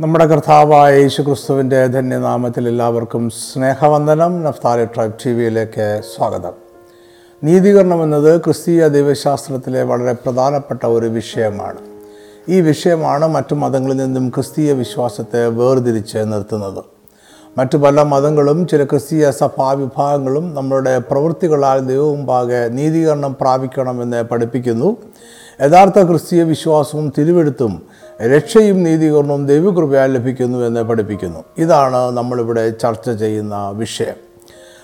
നമ്മുടെ കർത്താവായ യേശു ക്രിസ്തുവിന്റെ ധന്യനാമത്തിൽ എല്ലാവർക്കും സ്നേഹവന്ദനം. നഫ്താലി ട്രൈബ് ടി വിയിലേക്ക് സ്വാഗതം. നീതീകരണം എന്നത് ക്രിസ്തീയ ദൈവശാസ്ത്രത്തിലെ വളരെ പ്രധാനപ്പെട്ട ഒരു വിഷയമാണ്. ഈ വിഷയമാണ് മറ്റു മതങ്ങളിൽ നിന്നും ക്രിസ്തീയ വിശ്വാസത്തെ വേർതിരിച്ച് നിർത്തുന്നത്. മറ്റു പല മതങ്ങളും ചില ക്രിസ്തീയ സഭാവിഭാഗങ്ങളും നമ്മളുടെ പ്രവൃത്തികളാൽ ദൈവമുമ്പാകെ നീതീകരണം പ്രാപിക്കണമെന്ന് പഠിപ്പിക്കുന്നു. യഥാർത്ഥ ക്രിസ്തീയ വിശ്വാസവും തിരുവെടുത്തും രക്ഷയും നീതീകരണവും ദൈവകൃപയാൽ ലഭിക്കുന്നു എന്ന് പഠിപ്പിക്കുന്നു. ഇതാണ് നമ്മളിവിടെ ചർച്ച ചെയ്യുന്ന വിഷയം.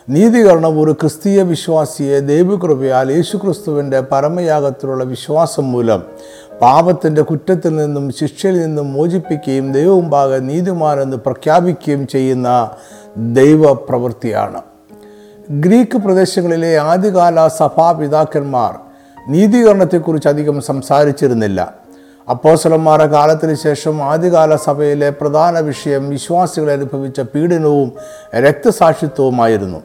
നീതീകരണം ഒരു ക്രിസ്തീയ വിശ്വാസിയെ ദൈവകൃപയാൽ യേശുക്രിസ്തുവിന്റെ പരമയാഗത്തിലുള്ള വിശ്വാസം മൂലം പാപത്തിന്റെ കുറ്റത്തിൽ നിന്നും ശിക്ഷയിൽ നിന്നും മോചിപ്പിക്കുകയും ദൈവമുമ്പാകെ നീതിമാനെന്ന് പ്രഖ്യാപിക്കുകയും ചെയ്യുന്ന ദൈവപ്രവൃത്തിയാണ്. ഗ്രീക്ക് പ്രദേശങ്ങളിലെ ആദ്യകാല സഭാപിതാക്കന്മാർ നീതീകരണത്തെക്കുറിച്ച് അധികം സംസാരിച്ചിരുന്നില്ല. അപ്പോസലന്മാരുടെ കാലത്തിന് ശേഷം ആദ്യകാല സഭയിലെ പ്രധാന വിഷയം വിശ്വാസികൾ അനുഭവിച്ച പീഡനവും രക്തസാക്ഷിത്വവുമായിരുന്നു.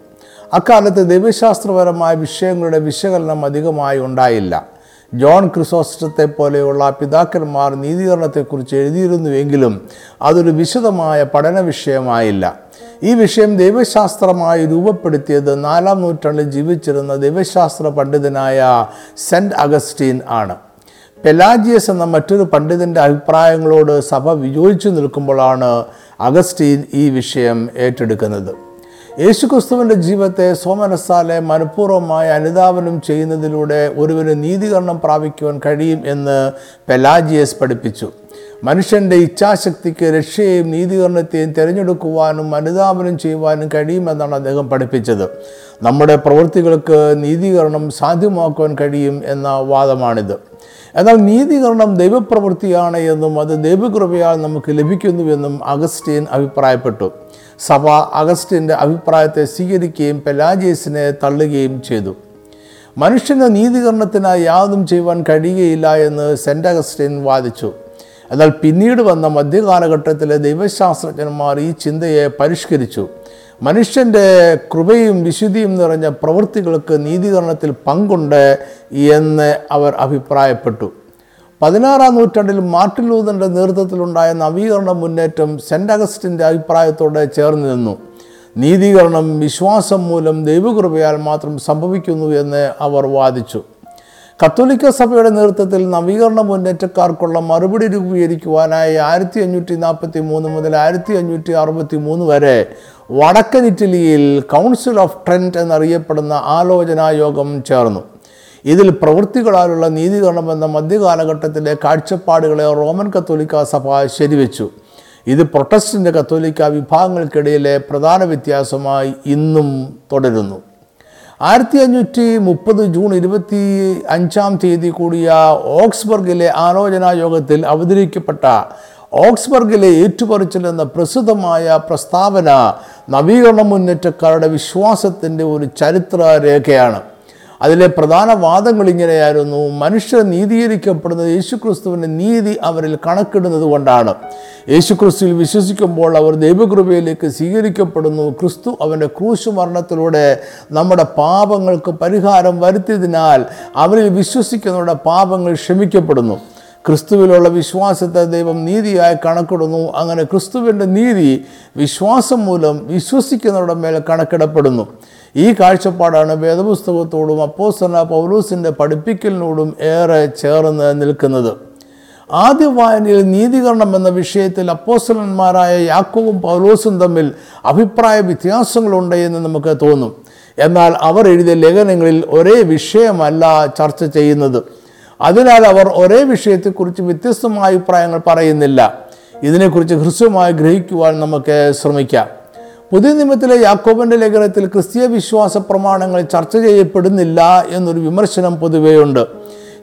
അക്കാലത്ത് ദൈവശാസ്ത്രപരമായ വിഷയങ്ങളുടെ വിശകലനം അധികമായി ഉണ്ടായില്ല. ജോൺ ക്രിസോസ്റ്റത്തെ പോലെയുള്ള പിതാക്കന്മാർ നീതീകരണത്തെക്കുറിച്ച് എഴുതിയിരുന്നുവെങ്കിലും അതൊരു വിശദമായ പഠന വിഷയമായില്ല. ഈ വിഷയം ദൈവശാസ്ത്രമായി രൂപപ്പെടുത്തിയത് നാലാം നൂറ്റാണ്ടിൽ ജീവിച്ചിരുന്ന ദൈവശാസ്ത്ര പണ്ഡിതനായ സെന്റ് അഗസ്റ്റീൻ ആണ്. പെലാജിയസ് എന്ന മറ്റൊരു പണ്ഡിതന്റെ അഭിപ്രായങ്ങളോട് സഭ വിയോജിച്ചു നിൽക്കുമ്പോഴാണ് അഗസ്റ്റീൻ ഈ വിഷയം ഏറ്റെടുക്കുന്നത്. യേശുക്രിസ്തുവിന്റെ ജീവിതത്തെ സോമനസ്സാലെ മനഃപൂർവമായ അനുധാവനം ചെയ്യുന്നതിലൂടെ ഒരുവന് നീതികരണം പ്രാപിക്കുവാൻ കഴിയും എന്ന് പെലാജിയസ് പഠിപ്പിച്ചു. മനുഷ്യന്റെ ഇച്ഛാശക്തിക്ക് രക്ഷയെയും നീതികരണത്തെയും തിരഞ്ഞെടുക്കുവാനും അനുധാവനം ചെയ്യുവാനും കഴിയുമെന്നാണ് അദ്ദേഹം പഠിപ്പിച്ചത്. നമ്മുടെ പ്രവൃത്തികൾക്ക് നീതീകരണം സാധ്യമാക്കുവാൻ കഴിയും എന്ന വാദമാണിത്. എന്നാൽ നീതീകരണം ദൈവപ്രവൃത്തിയാണ് എന്നും അത് ദൈവകൃപയാൽ നമുക്ക് ലഭിക്കുന്നുവെന്നും അഗസ്റ്റീൻ അഭിപ്രായപ്പെട്ടു. സഭ അഗസ്റ്റിന്റെ അഭിപ്രായത്തെ സ്വീകരിക്കുകയും പെലാജിയസിനെ തള്ളുകയും ചെയ്തു. മനുഷ്യന് നീതീകരണത്തിനായി യാതൊന്നും ചെയ്യുവാൻ കഴിയുകയില്ല എന്ന് സെന്റ് അഗസ്റ്റിൻ വാദിച്ചു. എന്നാൽ പിന്നീട് വന്ന മധ്യകാലഘട്ടത്തിലെ ദൈവശാസ്ത്രജ്ഞന്മാർ ഈ ചിന്തയെ പരിഷ്കരിച്ചു. മനുഷ്യന്റെ കൃപയും വിശുദ്ധിയും നിറഞ്ഞ പ്രവൃത്തികൾക്ക് നീതീകരണത്തിൽ പങ്കുണ്ട് എന്ന് അവർ അഭിപ്രായപ്പെട്ടു. പതിനാറാം നൂറ്റാണ്ടിൽ മാർട്ടിൻ ലൂതന്റെ നേതൃത്വത്തിലുണ്ടായ നവീകരണ മുന്നേറ്റം സെന്റ് അഗസ്റ്റിന്റെ അഭിപ്രായത്തോടെ ചേർന്ന് നിന്നു. നീതീകരണം വിശ്വാസം മൂലം ദൈവകൃപയാൽ മാത്രം സംഭവിക്കുന്നു എന്ന് അവർ വാദിച്ചു. കത്തോലിക്ക സഭയുടെ നേതൃത്വത്തിൽ നവീകരണ മുന്നേറ്റക്കാർക്കുള്ള മറുപടി രൂപീകരിക്കുവാനായി ആയിരത്തി അഞ്ഞൂറ്റി നാൽപ്പത്തി മൂന്ന് മുതൽ ആയിരത്തി അഞ്ഞൂറ്റി അറുപത്തി മൂന്ന് വരെ വടക്കൻ ഇറ്റലിയിൽ കൗൺസിൽ ഓഫ് ട്രെന്റ് എന്നറിയപ്പെടുന്ന ആലോചനാ യോഗം ചേർന്നു. ഇതിൽ പ്രവൃത്തികളാലുള്ള നീതീകരണം എന്ന മധ്യകാലഘട്ടത്തിലെ കാഴ്ചപ്പാടുകളെ റോമൻ കത്തോലിക്ക സഭ ശരിവെച്ചു. ഇത് പ്രൊട്ടസ്റ്റന്റ് കത്തോലിക്ക വിഭാഗങ്ങൾക്കിടയിലെ പ്രധാന വ്യത്യാസമായി ഇന്നും തുടരുന്നു. ആയിരത്തി അഞ്ഞൂറ്റി മുപ്പത് ജൂൺ ഇരുപത്തി അഞ്ചാം തീയതി കൂടിയ ഓക്സ്ബർഗിലെ ആലോചനാ യോഗത്തിൽ അവതരിക്കപ്പെട്ട ഓക്സ്ബർഗിലെ ഏറ്റുപറിച്ചിൽ എന്ന പ്രസിദ്ധമായ പ്രസ്താവന നവീകരണ മുന്നേറ്റക്കാരുടെ വിശ്വാസത്തിന്റെ ഒരു ചരിത്ര രേഖയാണ് അതിലെ പ്രധാന വാദങ്ങൾ ഇങ്ങനെയായിരുന്നു. മനുഷ്യർ നീതീകരിക്കപ്പെടുന്നത് യേശുക്രിസ്തുവിന്റെ നീതി അവരിൽ കണക്കിടുന്നത് കൊണ്ടാണ്. യേശുക്രിസ്തുവിൽ വിശ്വസിക്കുമ്പോൾ അവർ ദൈവകൃപയിലേക്ക് സ്വീകരിക്കപ്പെടുന്നു. ക്രിസ്തു അവന്റെ ക്രൂശ് മരണത്തിലൂടെ നമ്മുടെ പാപങ്ങൾക്ക് പരിഹാരം വരുത്തിയതിനാൽ അവരിൽ വിശ്വസിക്കുന്നവരുടെ പാപങ്ങൾ ക്ഷമിക്കപ്പെടുന്നു. ക്രിസ്തുവിലുള്ള വിശ്വാസത്തെ ദൈവം നീതിയായി കണക്കിടുന്നു. അങ്ങനെ ക്രിസ്തുവിന്റെ നീതി വിശ്വാസം മൂലം വിശ്വസിക്കുന്നവരുടെ മേൽ കണക്കിടപ്പെടുന്നു. ഈ കാഴ്ചപ്പാടാണ് വേദപുസ്തകത്തോടും അപ്പോസ്തല പൗലൂസിന്റെ പഠിപ്പിക്കലിനോടും ഏറെ ചേർന്ന് നിൽക്കുന്നത്. ആദ്യ വായനയിൽ നീതീകരണം എന്ന വിഷയത്തിൽ അപ്പോസ്തലന്മാരായ യാക്കോവും പൗലോസും തമ്മിൽ അഭിപ്രായ വ്യത്യാസങ്ങളുണ്ട് എന്ന് നമുക്ക് തോന്നും. എന്നാൽ അവർ എഴുതിയ ലേഖനങ്ങളിൽ ഒരേ വിഷയമല്ല ചർച്ച ചെയ്യുന്നത്. അതിനാൽ അവർ ഒരേ വിഷയത്തെക്കുറിച്ച് വ്യത്യസ്തമായ അഭിപ്രായങ്ങൾ പറയുന്നില്ല. ഇതിനെക്കുറിച്ച് ഹൃസ്വമായി ഗ്രഹിക്കുവാൻ നമുക്ക് ശ്രമിക്കാം. പുതിയ നിയമത്തിലെ യാക്കോബിന്റെ ലേഖനത്തിൽ ക്രിസ്തീയ വിശ്വാസ പ്രമാണങ്ങൾ ചർച്ച ചെയ്യപ്പെടുന്നില്ല എന്നൊരു വിമർശനം പൊതുവെയുണ്ട്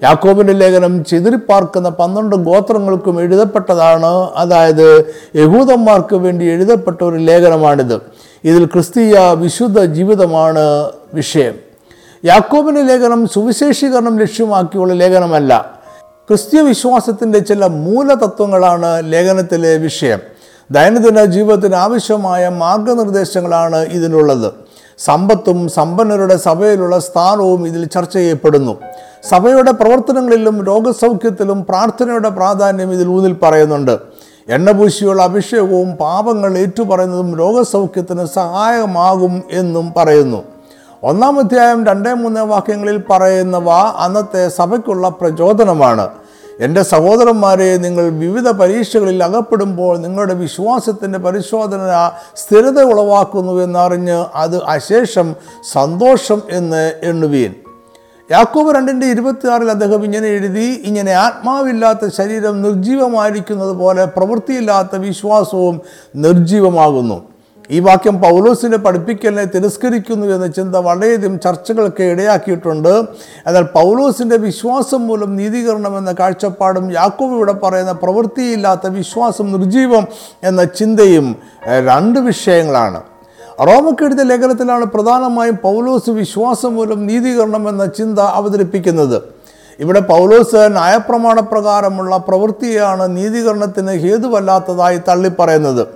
യാക്കോബിന്റെ ലേഖനം ചിതറിപ്പാർക്കുന്ന പന്ത്രണ്ട് ഗോത്രങ്ങൾക്കും എഴുതപ്പെട്ടതാണ്. അതായത് യഹൂദന്മാർക്ക് വേണ്ടി എഴുതപ്പെട്ട ഒരു ലേഖനമാണിത്. ഇതിൽ ക്രിസ്തീയ വിശുദ്ധ ജീവിതമാണ് വിഷയം. യാക്കോബിന്റെ ലേഖനം സുവിശേഷീകരണം ലക്ഷ്യമാക്കിയുള്ള ലേഖനമല്ല. ക്രിസ്തീയ വിശ്വാസത്തിന്റെ ചില മൂലതത്വങ്ങളാണ് ലേഖനത്തിലെ വിഷയം. ദൈനംദിന ജീവിതത്തിന് ആവശ്യമായ മാർഗനിർദ്ദേശങ്ങളാണ് ഇതിനുള്ളത് സമ്പത്തും സമ്പന്നരുടെ സഭയിലുള്ള സ്ഥാനവും ഇതിൽ ചർച്ച ചെയ്യപ്പെടുന്നു. സഭയുടെ പ്രവർത്തനങ്ങളിലും രോഗസൗഖ്യത്തിലും പ്രാർത്ഥനയുടെ പ്രാധാന്യം ഇതിൽ ഊന്നിൽ പറയുന്നുണ്ട്. എണ്ണപൂശിയുള്ള അഭിഷേകവും പാപങ്ങൾ ഏറ്റുപറയുന്നതും രോഗസൗഖ്യത്തിന് സഹായകമാകും എന്നും പറയുന്നു. ഒന്നാം അധ്യായം രണ്ടേ മൂന്നേ വാക്യങ്ങളിൽ പറയുന്നവ അന്നത്തെ സഭയ്ക്കുള്ള പ്രചോദനമാണ്. എന്റെ സഹോദരന്മാരെ നിങ്ങൾ വിവിധ പരീക്ഷകളിൽ അകപ്പെടുമ്പോൾ നിങ്ങളുടെ വിശ്വാസത്തിന്റെ പരിശോധന സ്ഥിരത ഉളവാക്കുന്നു എന്നറിഞ്ഞ് അത് അശേഷം സന്തോഷം എന്ന് എണ്ണുവീൻ. യാക്കോബ് രണ്ടിന്റെ ഇരുപത്തിയാറിൽ അദ്ദേഹം ഇങ്ങനെ എഴുതി ഇങ്ങനെ ആത്മാവില്ലാത്ത ശരീരം നിർജീവമായിരിക്കുന്നത് പോലെ പ്രവൃത്തിയില്ലാത്ത വിശ്വാസവും നിർജീവമാകുന്നു ഈ വാക്യം പൗലോസിനെ പഠിപ്പിക്കലിനെ തിരസ്കരിക്കുന്നു എന്ന ചിന്ത വളരെയധികം ചർച്ചകൾക്ക് ഇടയാക്കിയിട്ടുണ്ട്. എന്നാൽ പൗലോസിന്റെ വിശ്വാസം മൂലം നീതീകരണം എന്ന കാഴ്ചപ്പാടും യാക്കോബ് ഇവിടെ പറയുന്ന പ്രവൃത്തിയില്ലാത്ത വിശ്വാസം നിർജീവം എന്ന ചിന്തയും രണ്ട് വിഷയങ്ങളാണ്. റോമക്കെടുത്ത ലേഖനത്തിലാണ് പ്രധാനമായും പൗലോസ് വിശ്വാസം മൂലം നീതീകരണം എന്ന ചിന്ത അവതരിപ്പിക്കുന്നത്. ഇവിടെ പൗലോസ് നയപ്രമാണ പ്രകാരമുള്ള പ്രവൃത്തിയാണ് നീതീകരണത്തിന് ഹേതുവല്ലാത്തതായി തള്ളിപ്പറയുന്നത്.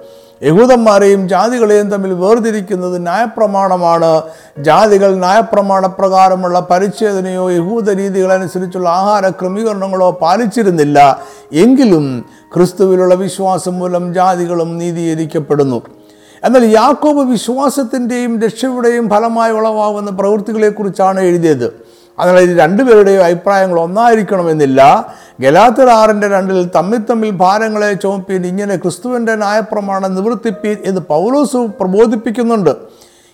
യഹൂദന്മാരെയും ജാതികളെയും തമ്മിൽ വേർതിരിക്കുന്നത് ന്യായപ്രമാണമാണ്. ജാതികൾ ന്യായപ്രമാണ പ്രകാരമുള്ള പരിച്ഛേദനയോ യഹൂദ രീതികളനുസരിച്ചുള്ള ആഹാര ക്രമീകരണങ്ങളോ പാലിച്ചിരുന്നില്ല. എങ്കിലും ക്രിസ്തുവിലുള്ള വിശ്വാസം മൂലം ജാതികളും നീതീകരിക്കപ്പെടുന്നു. എന്നാൽ യാക്കോബ് വിശ്വാസത്തിന്റെയും രക്ഷയുടെയും ഫലമായി ഉളവാകുന്ന പ്രവൃത്തികളെക്കുറിച്ചാണ് എഴുതിയത്. അതിനാൽ ഇത് രണ്ടുപേരുടെയും അഭിപ്രായങ്ങൾ ഒന്നായിരിക്കണമെന്നില്ല. ഗലാത്തർ ആറിന്റെ രണ്ടിൽ തമ്മിൽ തമ്മിൽ ഭാരങ്ങളെ ചുമപ്പീൻ ഇങ്ങനെ ക്രിസ്തുവിന്റെ ന്യായപ്രമാണം നിവർത്തിപ്പീൻ എന്ന് പൗലോസ് പ്രബോധിപ്പിക്കുന്നുണ്ട്.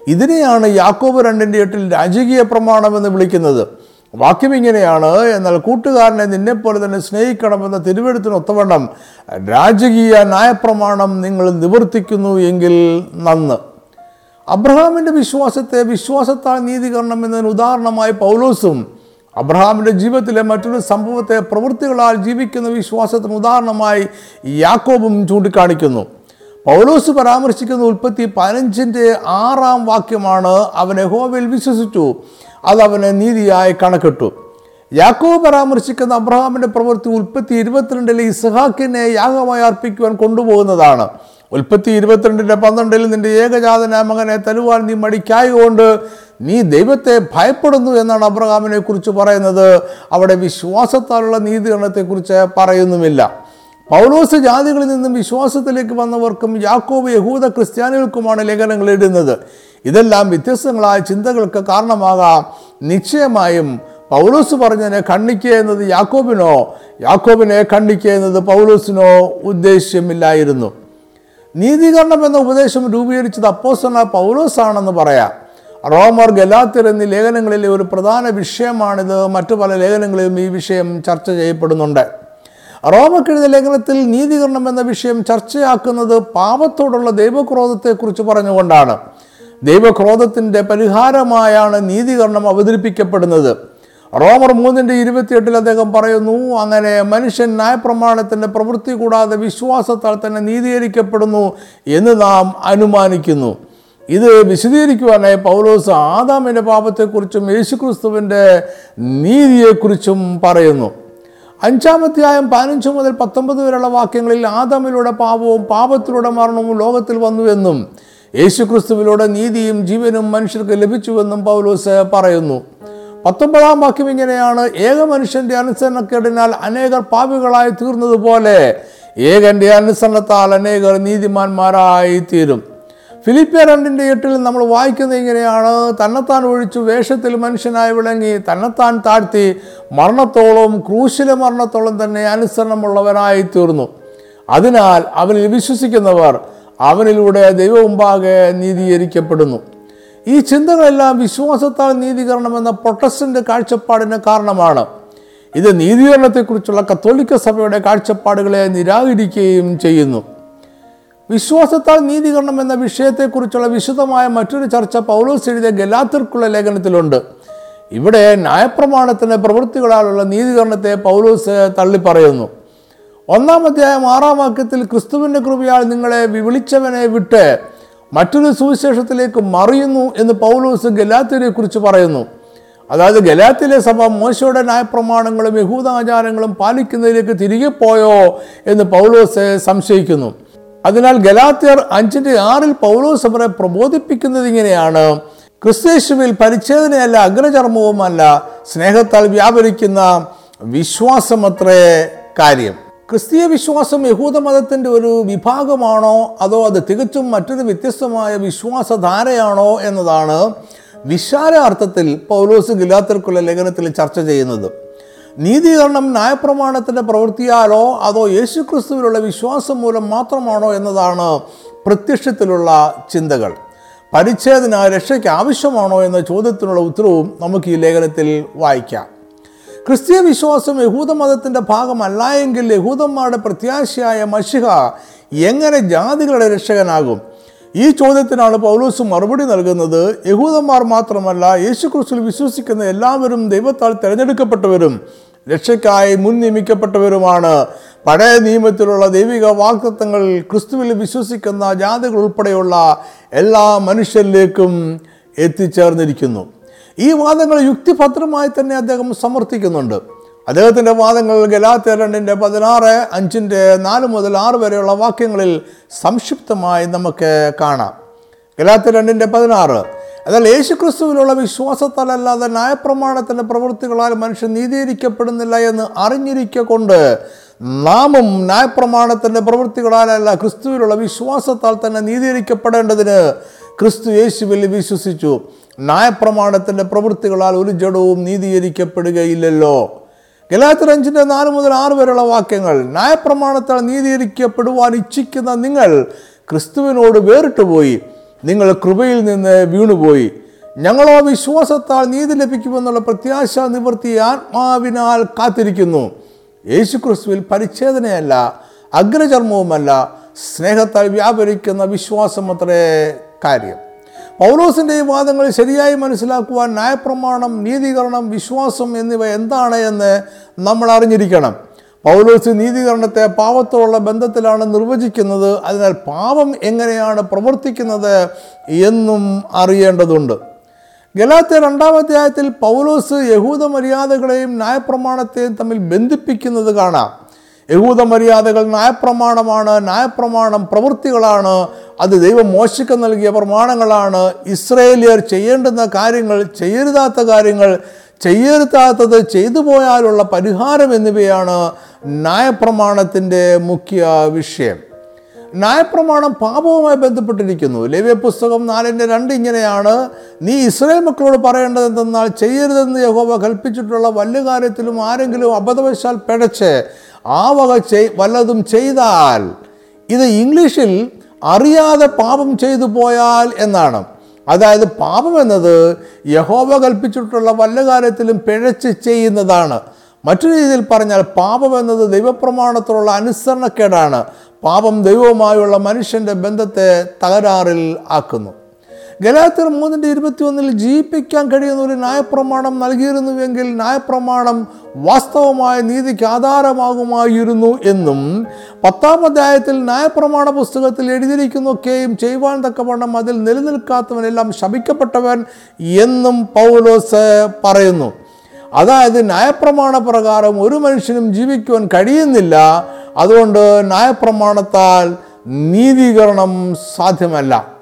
ഇതിനെയാണ് യാക്കോബ് രണ്ടിന്റെ എട്ടിൽ രാജകീയ പ്രമാണം എന്ന് വിളിക്കുന്നത്. വാക്യം ഇങ്ങനെയാണ് എന്നാൽ കൂട്ടുകാരനെ നിന്നെപ്പോലെ തന്നെ സ്നേഹിക്കണമെന്ന തിരുവെടുത്തിന് ഒത്തവണ്ണം രാജകീയ ന്യായപ്രമാണം നിങ്ങൾ നിവർത്തിക്കുന്നു എങ്കിൽ നന്ന്. അബ്രഹാമിന്റെ വിശ്വാസത്തെ വിശ്വാസത്താൽ നീതീകരണം എന്നതിന് ഉദാഹരണമായി പൗലോസും അബ്രഹാമിന്റെ ജീവിതത്തിലെ മറ്റൊരു സംഭവത്തെ പ്രവൃത്തികളാൽ ജീവിക്കുന്ന വിശ്വാസത്തിന് ഉദാഹരണമായി യാക്കോബും ചൂണ്ടിക്കാണിക്കുന്നു. പൗലോസ് പരാമർശിക്കുന്ന ഉൽപ്പത്തി പതിനഞ്ചിന്റെ ആറാം വാക്യമാണ് അവനെ യഹോവയിൽ വിശ്വസിച്ചു അത് അവനെ നീതിയായി കണക്കിട്ടു. യാക്കോബ് പരാമർശിക്കുന്ന അബ്രഹാമിന്റെ പ്രവൃത്തി ഉൽപ്പത്തി ഇരുപത്തിരണ്ടിലെ ഇസഹാക്കിനെ യാഗമായി അർപ്പിക്കുവാൻ കൊണ്ടുപോകുന്നതാണ്. ഉൽപ്പത്തി ഇരുപത്തിരണ്ടിന്റെ പന്ത്രണ്ടിൽ നിന്റെ ഏകജാതന മകനെ തരുവാൻ നീ മടിക്കായതുകൊണ്ട് നീ ദൈവത്തെ ഭയപ്പെടുന്നു എന്നാണ് അബ്രഹാമിനെ കുറിച്ച് പറയുന്നത്. അവിടെ വിശ്വാസത്താലുള്ള നീതികരണത്തെക്കുറിച്ച് പറയുന്നുമില്ല. പൗലോസ് ജാതികളിൽ നിന്നും വിശ്വാസത്തിലേക്ക് വന്നവർക്കും യാക്കോബ് യഹൂദ ക്രിസ്ത്യാനികൾക്കുമാണ് ലേഖനങ്ങൾ ഇടുന്നത് ഇതെല്ലാം വ്യത്യസ്തങ്ങളായ ചിന്തകൾക്ക് കാരണമാകാം. നിശ്ചയമായും പൗലോസ് പറഞ്ഞതിനെ ഖണ്ഡിക്കുക എന്നത് യാക്കോബിനോ? യാക്കോബിനെ ഖണ്ഡിക്കുക എന്നത് പൗലോസിനോ ഉദ്ദേശ്യമില്ലായിരുന്നു. നീതീകരണം എന്ന ഉപദേശം രൂപീകരിച്ചത് അപ്പോസ്തല പൗലോസാണെന്ന് പറയാം. റോമർ ഗലാത്തിർ എന്നീ ലേഖനങ്ങളിലെ ഒരു പ്രധാന വിഷയമാണിത്. മറ്റു പല ലേഖനങ്ങളിലും ഈ വിഷയം ചർച്ച ചെയ്യപ്പെടുന്നുണ്ട്. റോമക്കെഴുത ലേഖനത്തിൽ നീതീകരണം എന്ന വിഷയം ചർച്ചയാക്കുന്നത് പാപത്തോടുള്ള ദൈവക്രോധത്തെക്കുറിച്ച് പറഞ്ഞുകൊണ്ടാണ്. ദൈവക്രോധത്തിന്റെ പരിഹാരമായാണ് നീതീകരണം അവതരിപ്പിക്കപ്പെടുന്നത്. റോമർ മൂന്നിന്റെ ഇരുപത്തിയെട്ടിൽ അദ്ദേഹം പറയുന്നു അങ്ങനെ മനുഷ്യൻ ന്യായപ്രമാണത്തിന്റെ പ്രവൃത്തി കൂടാതെ വിശ്വാസത്താൽ തന്നെ നീതീകരിക്കപ്പെടുന്നു എന്ന് നാം അനുമാനിക്കുന്നു. ഇത് വിശദീകരിക്കുവാനായി പൗലോസ് ആദാമിന്റെ പാപത്തെക്കുറിച്ചും യേശുക്രിസ്തുവിന്റെ നീതിയെക്കുറിച്ചും പറയുന്നു. അഞ്ചാമധ്യായം പതിനഞ്ച് മുതൽ പത്തൊമ്പത് വരെയുള്ള വാക്യങ്ങളിൽ ആദാമിലൂടെ പാപവും പാപത്തിലൂടെ മരണവും ലോകത്തിൽ വന്നുവെന്നും യേശുക്രിസ്തുവിലൂടെ നീതിയും ജീവനും മനുഷ്യർക്ക് ലഭിച്ചുവെന്നും പൗലോസ് പറയുന്നു. പത്തൊമ്പതാം വാക്യം ഇങ്ങനെയാണ് ഏക മനുഷ്യന്റെ അനുസരണക്കേടിനാൽ അനേകർ പാപികളായി തീർന്നതുപോലെ ഏകന്റെ അനുസരണത്താൽ അനേകർ നീതിമാന്മാരായി തീരും ഫിലിപ്പിയ രണ്ടിന്റെ എട്ടിൽ നമ്മൾ വായിക്കുന്നത് ഇങ്ങനെയാണ് തന്നെത്താൻ ഒഴിച്ചു വേഷത്തിൽ മനുഷ്യനായി വിളങ്ങി തന്നെത്താൻ താഴ്ത്തി മരണത്തോളം ക്രൂശിലെ മരണത്തോളം തന്നെ അനുസരണമുള്ളവനായി തീർന്നു അതിനാൽ അവനിൽ വിശ്വസിക്കുന്നവർ അവനിലൂടെ ദൈവമുമ്പാകെ നീതീകരിക്കപ്പെടുന്നു. ഈ ചിന്തകളെല്ലാം വിശ്വാസത്താൽ നീതീകരണം എന്ന പ്രൊട്ടസ്റ്റന്റ് കാഴ്ചപ്പാടിന് കാരണമാണ്. ഇത് നീതീകരണത്തെക്കുറിച്ചുള്ള കത്തോലിക്ക സഭയുടെ കാഴ്ചപ്പാടുകളെ നിരാകരിക്കുകയും ചെയ്യുന്നു. വിശ്വാസത്താൽ നീതീകരണം എന്ന വിഷയത്തെക്കുറിച്ചുള്ള വിശദമായ മറ്റൊരു ചർച്ച പൗലോസ് എഴുതിയ ഗലാത്തിർക്കുള്ള ലേഖനത്തിലുണ്ട്. ഇവിടെ ന്യായപ്രമാണത്തിന്റെ പ്രവൃത്തികളാലുള്ള നീതീകരണത്തെ പൗലോസ് തള്ളിപ്പറയുന്നു. ഒന്നാം അധ്യായം ആറാം വാക്യത്തിൽ ക്രിസ്തുവിന്റെ കൃപയാൽ നിങ്ങളെ വിളിച്ചവനെ വിട്ട് മറ്റൊരു സുവിശേഷത്തിലേക്ക് മറിയുന്നു എന്ന് പൗലോസ് ഗലാത്തിനെ കുറിച്ച് പറയുന്നു. അതായത് ഗലാത്തിലെ സഭ മോശയുടെ ന്യായപ്രമാണങ്ങളും യഹൂദാചാരങ്ങളും പാലിക്കുന്നതിലേക്ക് തിരികെ പോയോ എന്ന് പൗലോസ് സംശയിക്കുന്നു. അതിനാൽ ഗലാത്യർ അഞ്ചിന്റെ ആറിൽ പൗലോസ് അവരെ പ്രബോധിപ്പിക്കുന്നത് ഇങ്ങനെയാണ്. ക്രിസ്തേശുവിൽ പരിച്ഛേദനയല്ല അഗ്രചർമ്മവുമല്ല സ്നേഹത്താൽ വ്യാപരിക്കുന്ന വിശ്വാസമത്രേ കാര്യം. ക്രിസ്തീയ വിശ്വാസം യഹൂദ യഹൂദമതത്തിന്റെ ഒരു വിഭാഗമാണോ അതോ അത് തികച്ചും മറ്റൊരു വ്യത്യസ്തമായ വിശ്വാസധാരയാണോ എന്നതാണ് വിശാല അർത്ഥത്തിൽ പൗലോസ് ഗിലാത്തർക്കുള്ള ലേഖനത്തിൽ ചർച്ച ചെയ്യുന്നത്. നീതീകരണം ന്യായപ്രമാണത്തിന്റെ പ്രവൃത്തിയാലോ അതോ യേശുക്രിസ്തുവിലുള്ള വിശ്വാസം മൂലം മാത്രമാണോ എന്നതാണ് പ്രത്യക്ഷത്തിലുള്ള ചിന്തകൾ. പരിച്ഛേദന രക്ഷയ്ക്ക് ആവശ്യമാണോ എന്ന ചോദ്യത്തിനുള്ള ഉത്തരവും നമുക്ക് ഈ ലേഖനത്തിൽ വായിക്കാം. ക്രിസ്തീയ വിശ്വാസം യഹൂദമതത്തിന്റെ ഭാഗമല്ല എങ്കിൽ യഹൂദന്മാരുടെ പ്രത്യാശയായ മഷിഹ എങ്ങനെ ജാതികളുടെ രക്ഷകനാകും? ഈ ചോദ്യത്തിനാണ് പൗലോസ് മറുപടി നൽകുന്നത്. യഹൂദന്മാർ മാത്രമല്ല യേശുക്രിസ്തുവിൽ വിശ്വസിക്കുന്ന എല്ലാവരും ദൈവത്താൽ തിരഞ്ഞെടുക്കപ്പെട്ടവരും രക്ഷയ്ക്കായി മുൻ നിയമിക്കപ്പെട്ടവരുമാണ്. പഴയ നിയമത്തിലുള്ള ദൈവിക വാക്തത്വങ്ങൾ ക്രിസ്തുവിൽ വിശ്വസിക്കുന്ന ജാതികൾ ഉൾപ്പെടെയുള്ള എല്ലാ മനുഷ്യരിലേക്കും എത്തിച്ചേർന്നിരിക്കുന്നു. ഈ വാദങ്ങൾ യുക്തിഭദ്രമായി തന്നെ അദ്ദേഹം സമർത്ഥിക്കുന്നുണ്ട്. അദ്ദേഹത്തിന്റെ വാദങ്ങൾ ഗലാത്യ രണ്ടിന്റെ പതിനാറ് അഞ്ചിന്റെ നാല് മുതൽ ആറ് വരെയുള്ള വാക്യങ്ങളിൽ സംക്ഷിപ്തമായി നമുക്ക് കാണാം. ഗലാത്യ രണ്ടിന്റെ പതിനാറ് എന്നാൽ യേശുക്രിസ്തുവിലുള്ള വിശ്വാസത്താലല്ലാതെ ന്യായപ്രമാണത്തിന്റെ പ്രവൃത്തികളാൽ മനുഷ്യൻ നീതീകരിക്കപ്പെടുന്നില്ല എന്ന് അറിഞ്ഞിരിക്കൊണ്ട് നാമും ന്യായപ്രമാണത്തിന്റെ പ്രവൃത്തികളാലല്ല ക്രിസ്തുവിലുള്ള വിശ്വാസത്താൽ തന്നെ നീതീകരിക്കപ്പെടേണ്ടതിന് ക്രിസ്തു യേശുവിൽ വിശ്വസിച്ചു. ന്യായപ്രമാണത്തിന്റെ പ്രവൃത്തികളാൽ ഒരു ജഡവും നീതീകരിക്കപ്പെടുകയില്ലല്ലോ. ഗലാത്തർ അഞ്ചിന്റെ നാല് മുതൽ ആറ് വരെയുള്ള വാക്യങ്ങൾ ന്യായപ്രമാണത്താൽ നീതീകരിക്കപ്പെടുവാൻ ഇച്ഛിക്കുന്ന നിങ്ങൾ ക്രിസ്തുവിനോട് വേറിട്ട് പോയി നിങ്ങൾ കൃപയിൽ നിന്ന് വീണുപോയി. ഞങ്ങളോ വിശ്വാസത്താൽ നീതി ലഭിക്കുമെന്നുള്ള പ്രത്യാശ നിവൃത്തി ആത്മാവിനാൽ കാത്തിരിക്കുന്നു. യേശു ക്രിസ്തുവിൽ പരിച്ഛേദനയല്ല അഗ്രചർമ്മവുമല്ല സ്നേഹത്താൽ വ്യാപരിക്കുന്ന വിശ്വാസം വിശ്വാസമത്രേ കാര്യം. പൗലോസിന്റെ ഈ വാദങ്ങൾ ശരിയായി മനസ്സിലാക്കുവാൻ ന്യായപ്രമാണം നീതീകരണം വിശ്വാസം എന്നിവ എന്താണ് എന്ന് നമ്മൾ അറിഞ്ഞിരിക്കണം. പൗലോസ് നീതീകരണത്തെ പാവത്തോടുള്ള ബന്ധത്തിലാണ് നിർവചിക്കുന്നത്. അതിനാൽ പാവം എങ്ങനെയാണ് പ്രവർത്തിക്കുന്നത് എന്നും അറിയേണ്ടതുണ്ട്. ഗലാത്തെ രണ്ടാമധ്യായത്തിൽ പൗലോസ് യഹൂദ മര്യാദകളെയും ന്യായപ്രമാണത്തെയും തമ്മിൽ ബന്ധിപ്പിക്കുന്നത് കാണാം. യഹൂദ മര്യാദകൾ ന്യായപ്രമാണമാണ് ന്യായപ്രമാണം പ്രവൃത്തികളാണ് അത് ദൈവം മോശയ്ക്ക് നൽകിയ പ്രമാണങ്ങളാണ്. ഇസ്രയേലിയർ ചെയ്യേണ്ടുന്ന കാര്യങ്ങൾ ചെയ്യരുതാത്ത കാര്യങ്ങൾ ചെയ്യരുതാത്തത് ചെയ്തു പോയാലുള്ള പരിഹാരം എന്നിവയാണ് ന്യായപ്രമാണത്തിന്റെ മുഖ്യ വിഷയം. ന്യായപ്രമാണം പാപവുമായി ബന്ധപ്പെട്ടിരിക്കുന്നു. ലേവ്യ പുസ്തകം നാലിന്റെ രണ്ട് ഇങ്ങനെയാണ്. നീ ഇസ്രായേൽ മക്കളോട് പറയേണ്ടത് എന്തെന്നാൽ ചെയ്യരുതെന്ന് യഹോവ കൽപ്പിച്ചിട്ടുള്ള വല്ല കാര്യത്തിലും ആരെങ്കിലും അബദ്ധവശാൽ പിഴച്ച് ആ വക ചെയ് വല്ലതും ചെയ്താൽ ഇത് ഇംഗ്ലീഷിൽ അറിയാതെ പാപം ചെയ്തു പോയാൽ എന്നാണ്. അതായത് പാപം എന്നത് യഹോവ കൽപ്പിച്ചിട്ടുള്ള വല്ല കാര്യത്തിലും പിഴച്ച് ചെയ്യുന്നതാണ്. മറ്റൊരു രീതിയിൽ പറഞ്ഞാൽ പാപം എന്നത് ദൈവപ്രമാണത്തിലുള്ള അനുസരണക്കേടാണ്. പാപം ദൈവവുമായുള്ള മനുഷ്യന്റെ ബന്ധത്തെ തകരാറിൽ ആക്കുന്നു. ഗലാത്തിർ മൂന്നിന്റെ ഇരുപത്തി ഒന്നിൽ ജീവിപ്പിക്കാൻ കഴിയുന്ന ഒരു ന്യായപ്രമാണം നൽകിയിരുന്നുവെങ്കിൽ ന്യായപ്രമാണം വാസ്തവമായ നീതിക്ക് ആധാരമാകുമായിരുന്നു എന്നും പത്താം അധ്യായത്തിൽ ന്യായപ്രമാണ പുസ്തകത്തിൽ എഴുതിയിരിക്കുന്നൊക്കെയും ചെയ്യുവാൻ തക്കവണ്ണം അതിൽ നിലനിൽക്കാത്തവനെല്ലാം ശപിക്കപ്പെട്ടവൻ എന്നും പൗലോസ് പറയുന്നു. അതായത് ന്യായപ്രമാണ പ്രകാരം ഒരു മനുഷ്യനും ജീവിക്കുവാൻ കഴിയുന്നില്ല. അതുകൊണ്ട് ന്യായപ്രമാണത്താൽ നീതീകരണം സാധ്യമല്ല.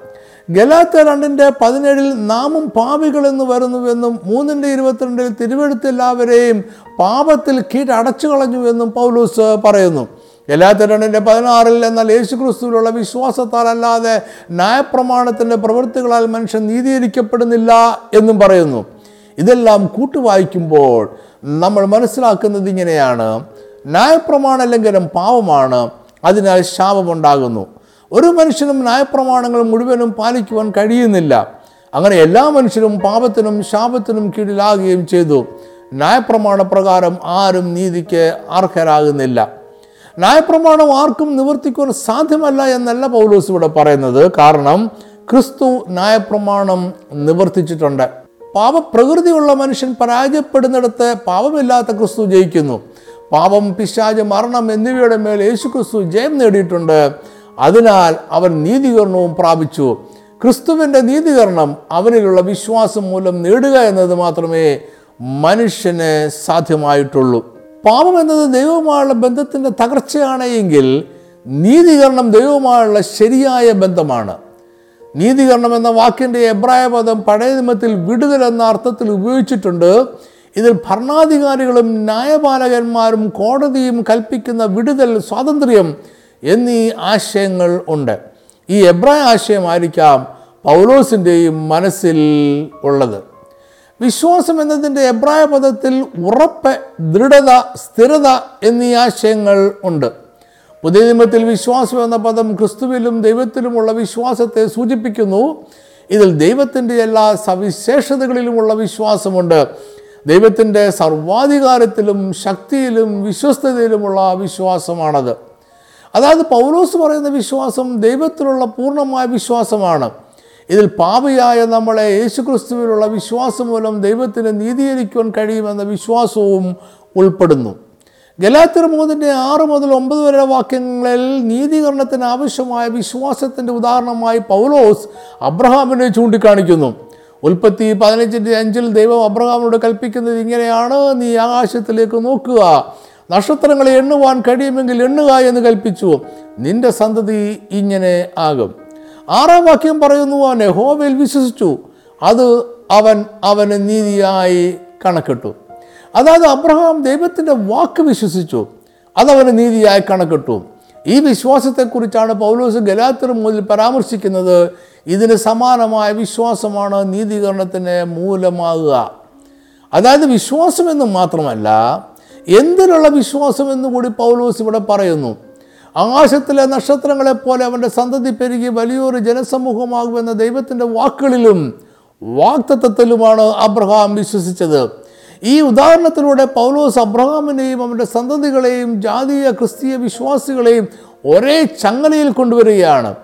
ഗലാത്ത രണ്ടിന്റെ പതിനേഴിൽ നാമും പാപികളെന്ന് വരുന്നുവെന്നും മൂന്നിന്റെ ഇരുപത്തിരണ്ടിൽ തിരുവെടുത്തെല്ലാവരെയും പാപത്തിൽ കീഴടച്ചു കളഞ്ഞുവെന്നും പൗലൂസ് പറയുന്നു. ഗലാത്ത രണ്ടിന്റെ പതിനാറിൽ എന്നാൽ യേശുക്രിസ്തുവിലുള്ള വിശ്വാസത്താൽ അല്ലാതെ ന്യായപ്രമാണത്തിന്റെ പ്രവൃത്തികളാൽ മനുഷ്യൻ നീതീകരിക്കപ്പെടുന്നില്ല എന്നും പറയുന്നു. ഇതെല്ലാം കൂട്ടുവായിക്കുമ്പോൾ നമ്മൾ മനസ്സിലാക്കുന്നത് ഇങ്ങനെയാണ്. ന്യായപ്രമാണ ലംഘനം പാവമാണ്. അതിനാൽ ശാപമുണ്ടാകുന്നു. ഒരു മനുഷ്യനും ന്യായപ്രമാണങ്ങൾ മുഴുവനും പാലിക്കുവാൻ കഴിയുന്നില്ല. അങ്ങനെ എല്ലാ മനുഷ്യരും പാപത്തിനും ശാപത്തിനും കീഴിലാകുകയും ചെയ്തു. ന്യായപ്രമാണ പ്രകാരം ആരും നീതിക്ക് അർഹരാകുന്നില്ല. ന്യായപ്രമാണം ആർക്കും നിവർത്തിക്കുവാൻ സാധ്യമല്ല എന്നല്ല പൗലോസ് ഇവിടെ പറയുന്നത്. കാരണം ക്രിസ്തു ന്യായപ്രമാണം നിവർത്തിച്ചിട്ടുണ്ട്. പാപപ്രകൃതിയുള്ള മനുഷ്യൻ പരാജയപ്പെടുന്നിടത്ത് പാപമില്ലാത്ത ക്രിസ്തു ജയിക്കുന്നു. പാപം പിശാജ് മരണം എന്നിവയുടെ മേൽ യേശു ക്രിസ്തു ജയം നേടിയിട്ടുണ്ട്. അതിനാൽ അവൻ നീതീകരണവും പ്രാപിച്ചു. ക്രിസ്തുവിന്റെ നീതീകരണം അവനിലുള്ള വിശ്വാസം മൂലം നേടുക എന്നത് മാത്രമേ മനുഷ്യന് സാധ്യമായിട്ടുള്ളൂ. പാപം എന്നത് ദൈവവുമായുള്ള ബന്ധത്തിന്റെ തകർച്ചയാണ് എങ്കിൽ നീതീകരണം ദൈവവുമായുള്ള ശരിയായ ബന്ധമാണ്. നീതീകരണം എന്ന വാക്കിന്റെ എബ്രായ പദം പഴയ നിയമത്തിൽ വിടുതൽ എന്ന അർത്ഥത്തിൽ ഉപയോഗിച്ചിട്ടുണ്ട്. ഇതിൽ ഭരണാധികാരികളും ന്യായപാലകന്മാരും കോടതിയും കൽപ്പിക്കുന്ന വിടുതൽ സ്വാതന്ത്ര്യം എന്നീ ആശയങ്ങൾ ഉണ്ട്. ഈ എബ്രായ ആശയമായിരിക്കാം പൗലോസിന്റെയും മനസ്സിൽ ഉള്ളത്. വിശ്വാസം എന്നതിന്റെ എബ്രായ പദത്തിൽ ഉറപ്പ് ദൃഢത സ്ഥിരത എന്നീ ആശയങ്ങൾ ഉണ്ട്. പുതിയ നിയമത്തിൽ വിശ്വാസം എന്ന പദം ക്രിസ്തുവിലും ദൈവത്തിലുമുള്ള വിശ്വാസത്തെ സൂചിപ്പിക്കുന്നു. ഇതിൽ ദൈവത്തിന്റെ എല്ലാ സവിശേഷതകളിലുമുള്ള വിശ്വാസമുണ്ട്. ദൈവത്തിന്റെ സർവാധികാരത്തിലും ശക്തിയിലും വിശ്വസ്തതയിലുമുള്ള വിശ്വാസമാണത്. അതായത് പൗലോസ് പറയുന്ന വിശ്വാസം ദൈവത്തിലുള്ള പൂർണമായ വിശ്വാസമാണ്. ഇതിൽ പാപിയായ നമ്മളെ യേശുക്രിസ്തുവിലുള്ള വിശ്വാസം മൂലം ദൈവത്തിന് നീതീകരിക്കുവാൻ കഴിയുമെന്ന വിശ്വാസവും ഉൾപ്പെടുന്നു. ഗലാത്തിർ മൂന്നിന്റെ ആറ് മുതൽ ഒമ്പത് വരെ വാക്യങ്ങളിൽ നീതീകരണത്തിന് ആവശ്യമായ വിശ്വാസത്തിന്റെ ഉദാഹരണമായി പൗലോസ് അബ്രഹാമിനെ ചൂണ്ടിക്കാണിക്കുന്നു. ഉൽപ്പത്തി പതിനഞ്ചിന്റെ അഞ്ചിൽ ദൈവം അബ്രഹാമിനോട് കൽപ്പിക്കുന്നത് ഇങ്ങനെയാണ് നീ ആകാശത്തിലേക്ക് നോക്കുക. നക്ഷത്രങ്ങളെ എണ്ണുവാൻ കഴിയുമെങ്കിൽ എണ്ണുക എന്ന് കൽപ്പിച്ചു. നിന്റെ സന്തതി ഇങ്ങനെ ആകും. ആറാം വാക്യം പറയുന്നു അവൻ യഹോവയിൽ വിശ്വസിച്ചു. അത് അവൻ അവന് നീതിയായി കണക്കിട്ടു. അതായത് അബ്രഹാം ദൈവത്തിന്റെ വാക്ക് വിശ്വസിച്ചു. അതവന് നീതിയായി കണക്കിട്ടു. ഈ വിശ്വാസത്തെക്കുറിച്ചാണ് പൗലോസ് ഗലാത്തിർ മുതൽ പരാമർശിക്കുന്നത്. ഇതിന് സമാനമായ വിശ്വാസമാണ് നീതീകരണത്തിന് മൂലമാകുക. അതായത് വിശ്വാസമെന്ന് മാത്രമല്ല എന്തിനുള്ള വിശ്വാസം കൂടി പൗലോസ് ഇവിടെ പറയുന്നു. ആകാശത്തിലെ നക്ഷത്രങ്ങളെപ്പോലെ അവന്റെ സന്തതി പെരുകി വലിയൊരു ജനസമൂഹമാകുമെന്ന ദൈവത്തിന്റെ വാക്കുകളിലും വാക്തത്വത്തിലുമാണ് അബ്രഹാം വിശ്വസിച്ചത്. ഈ ഉദാഹരണത്തിലൂടെ പൗലോസ് അബ്രഹാമിനെയും അവന്റെ സന്തതികളെയും ജാതീയ ക്രിസ്തീയ വിശ്വാസികളെയും ഒരേ ചങ്ങലയിൽ കൊണ്ടുവരികയാണ്.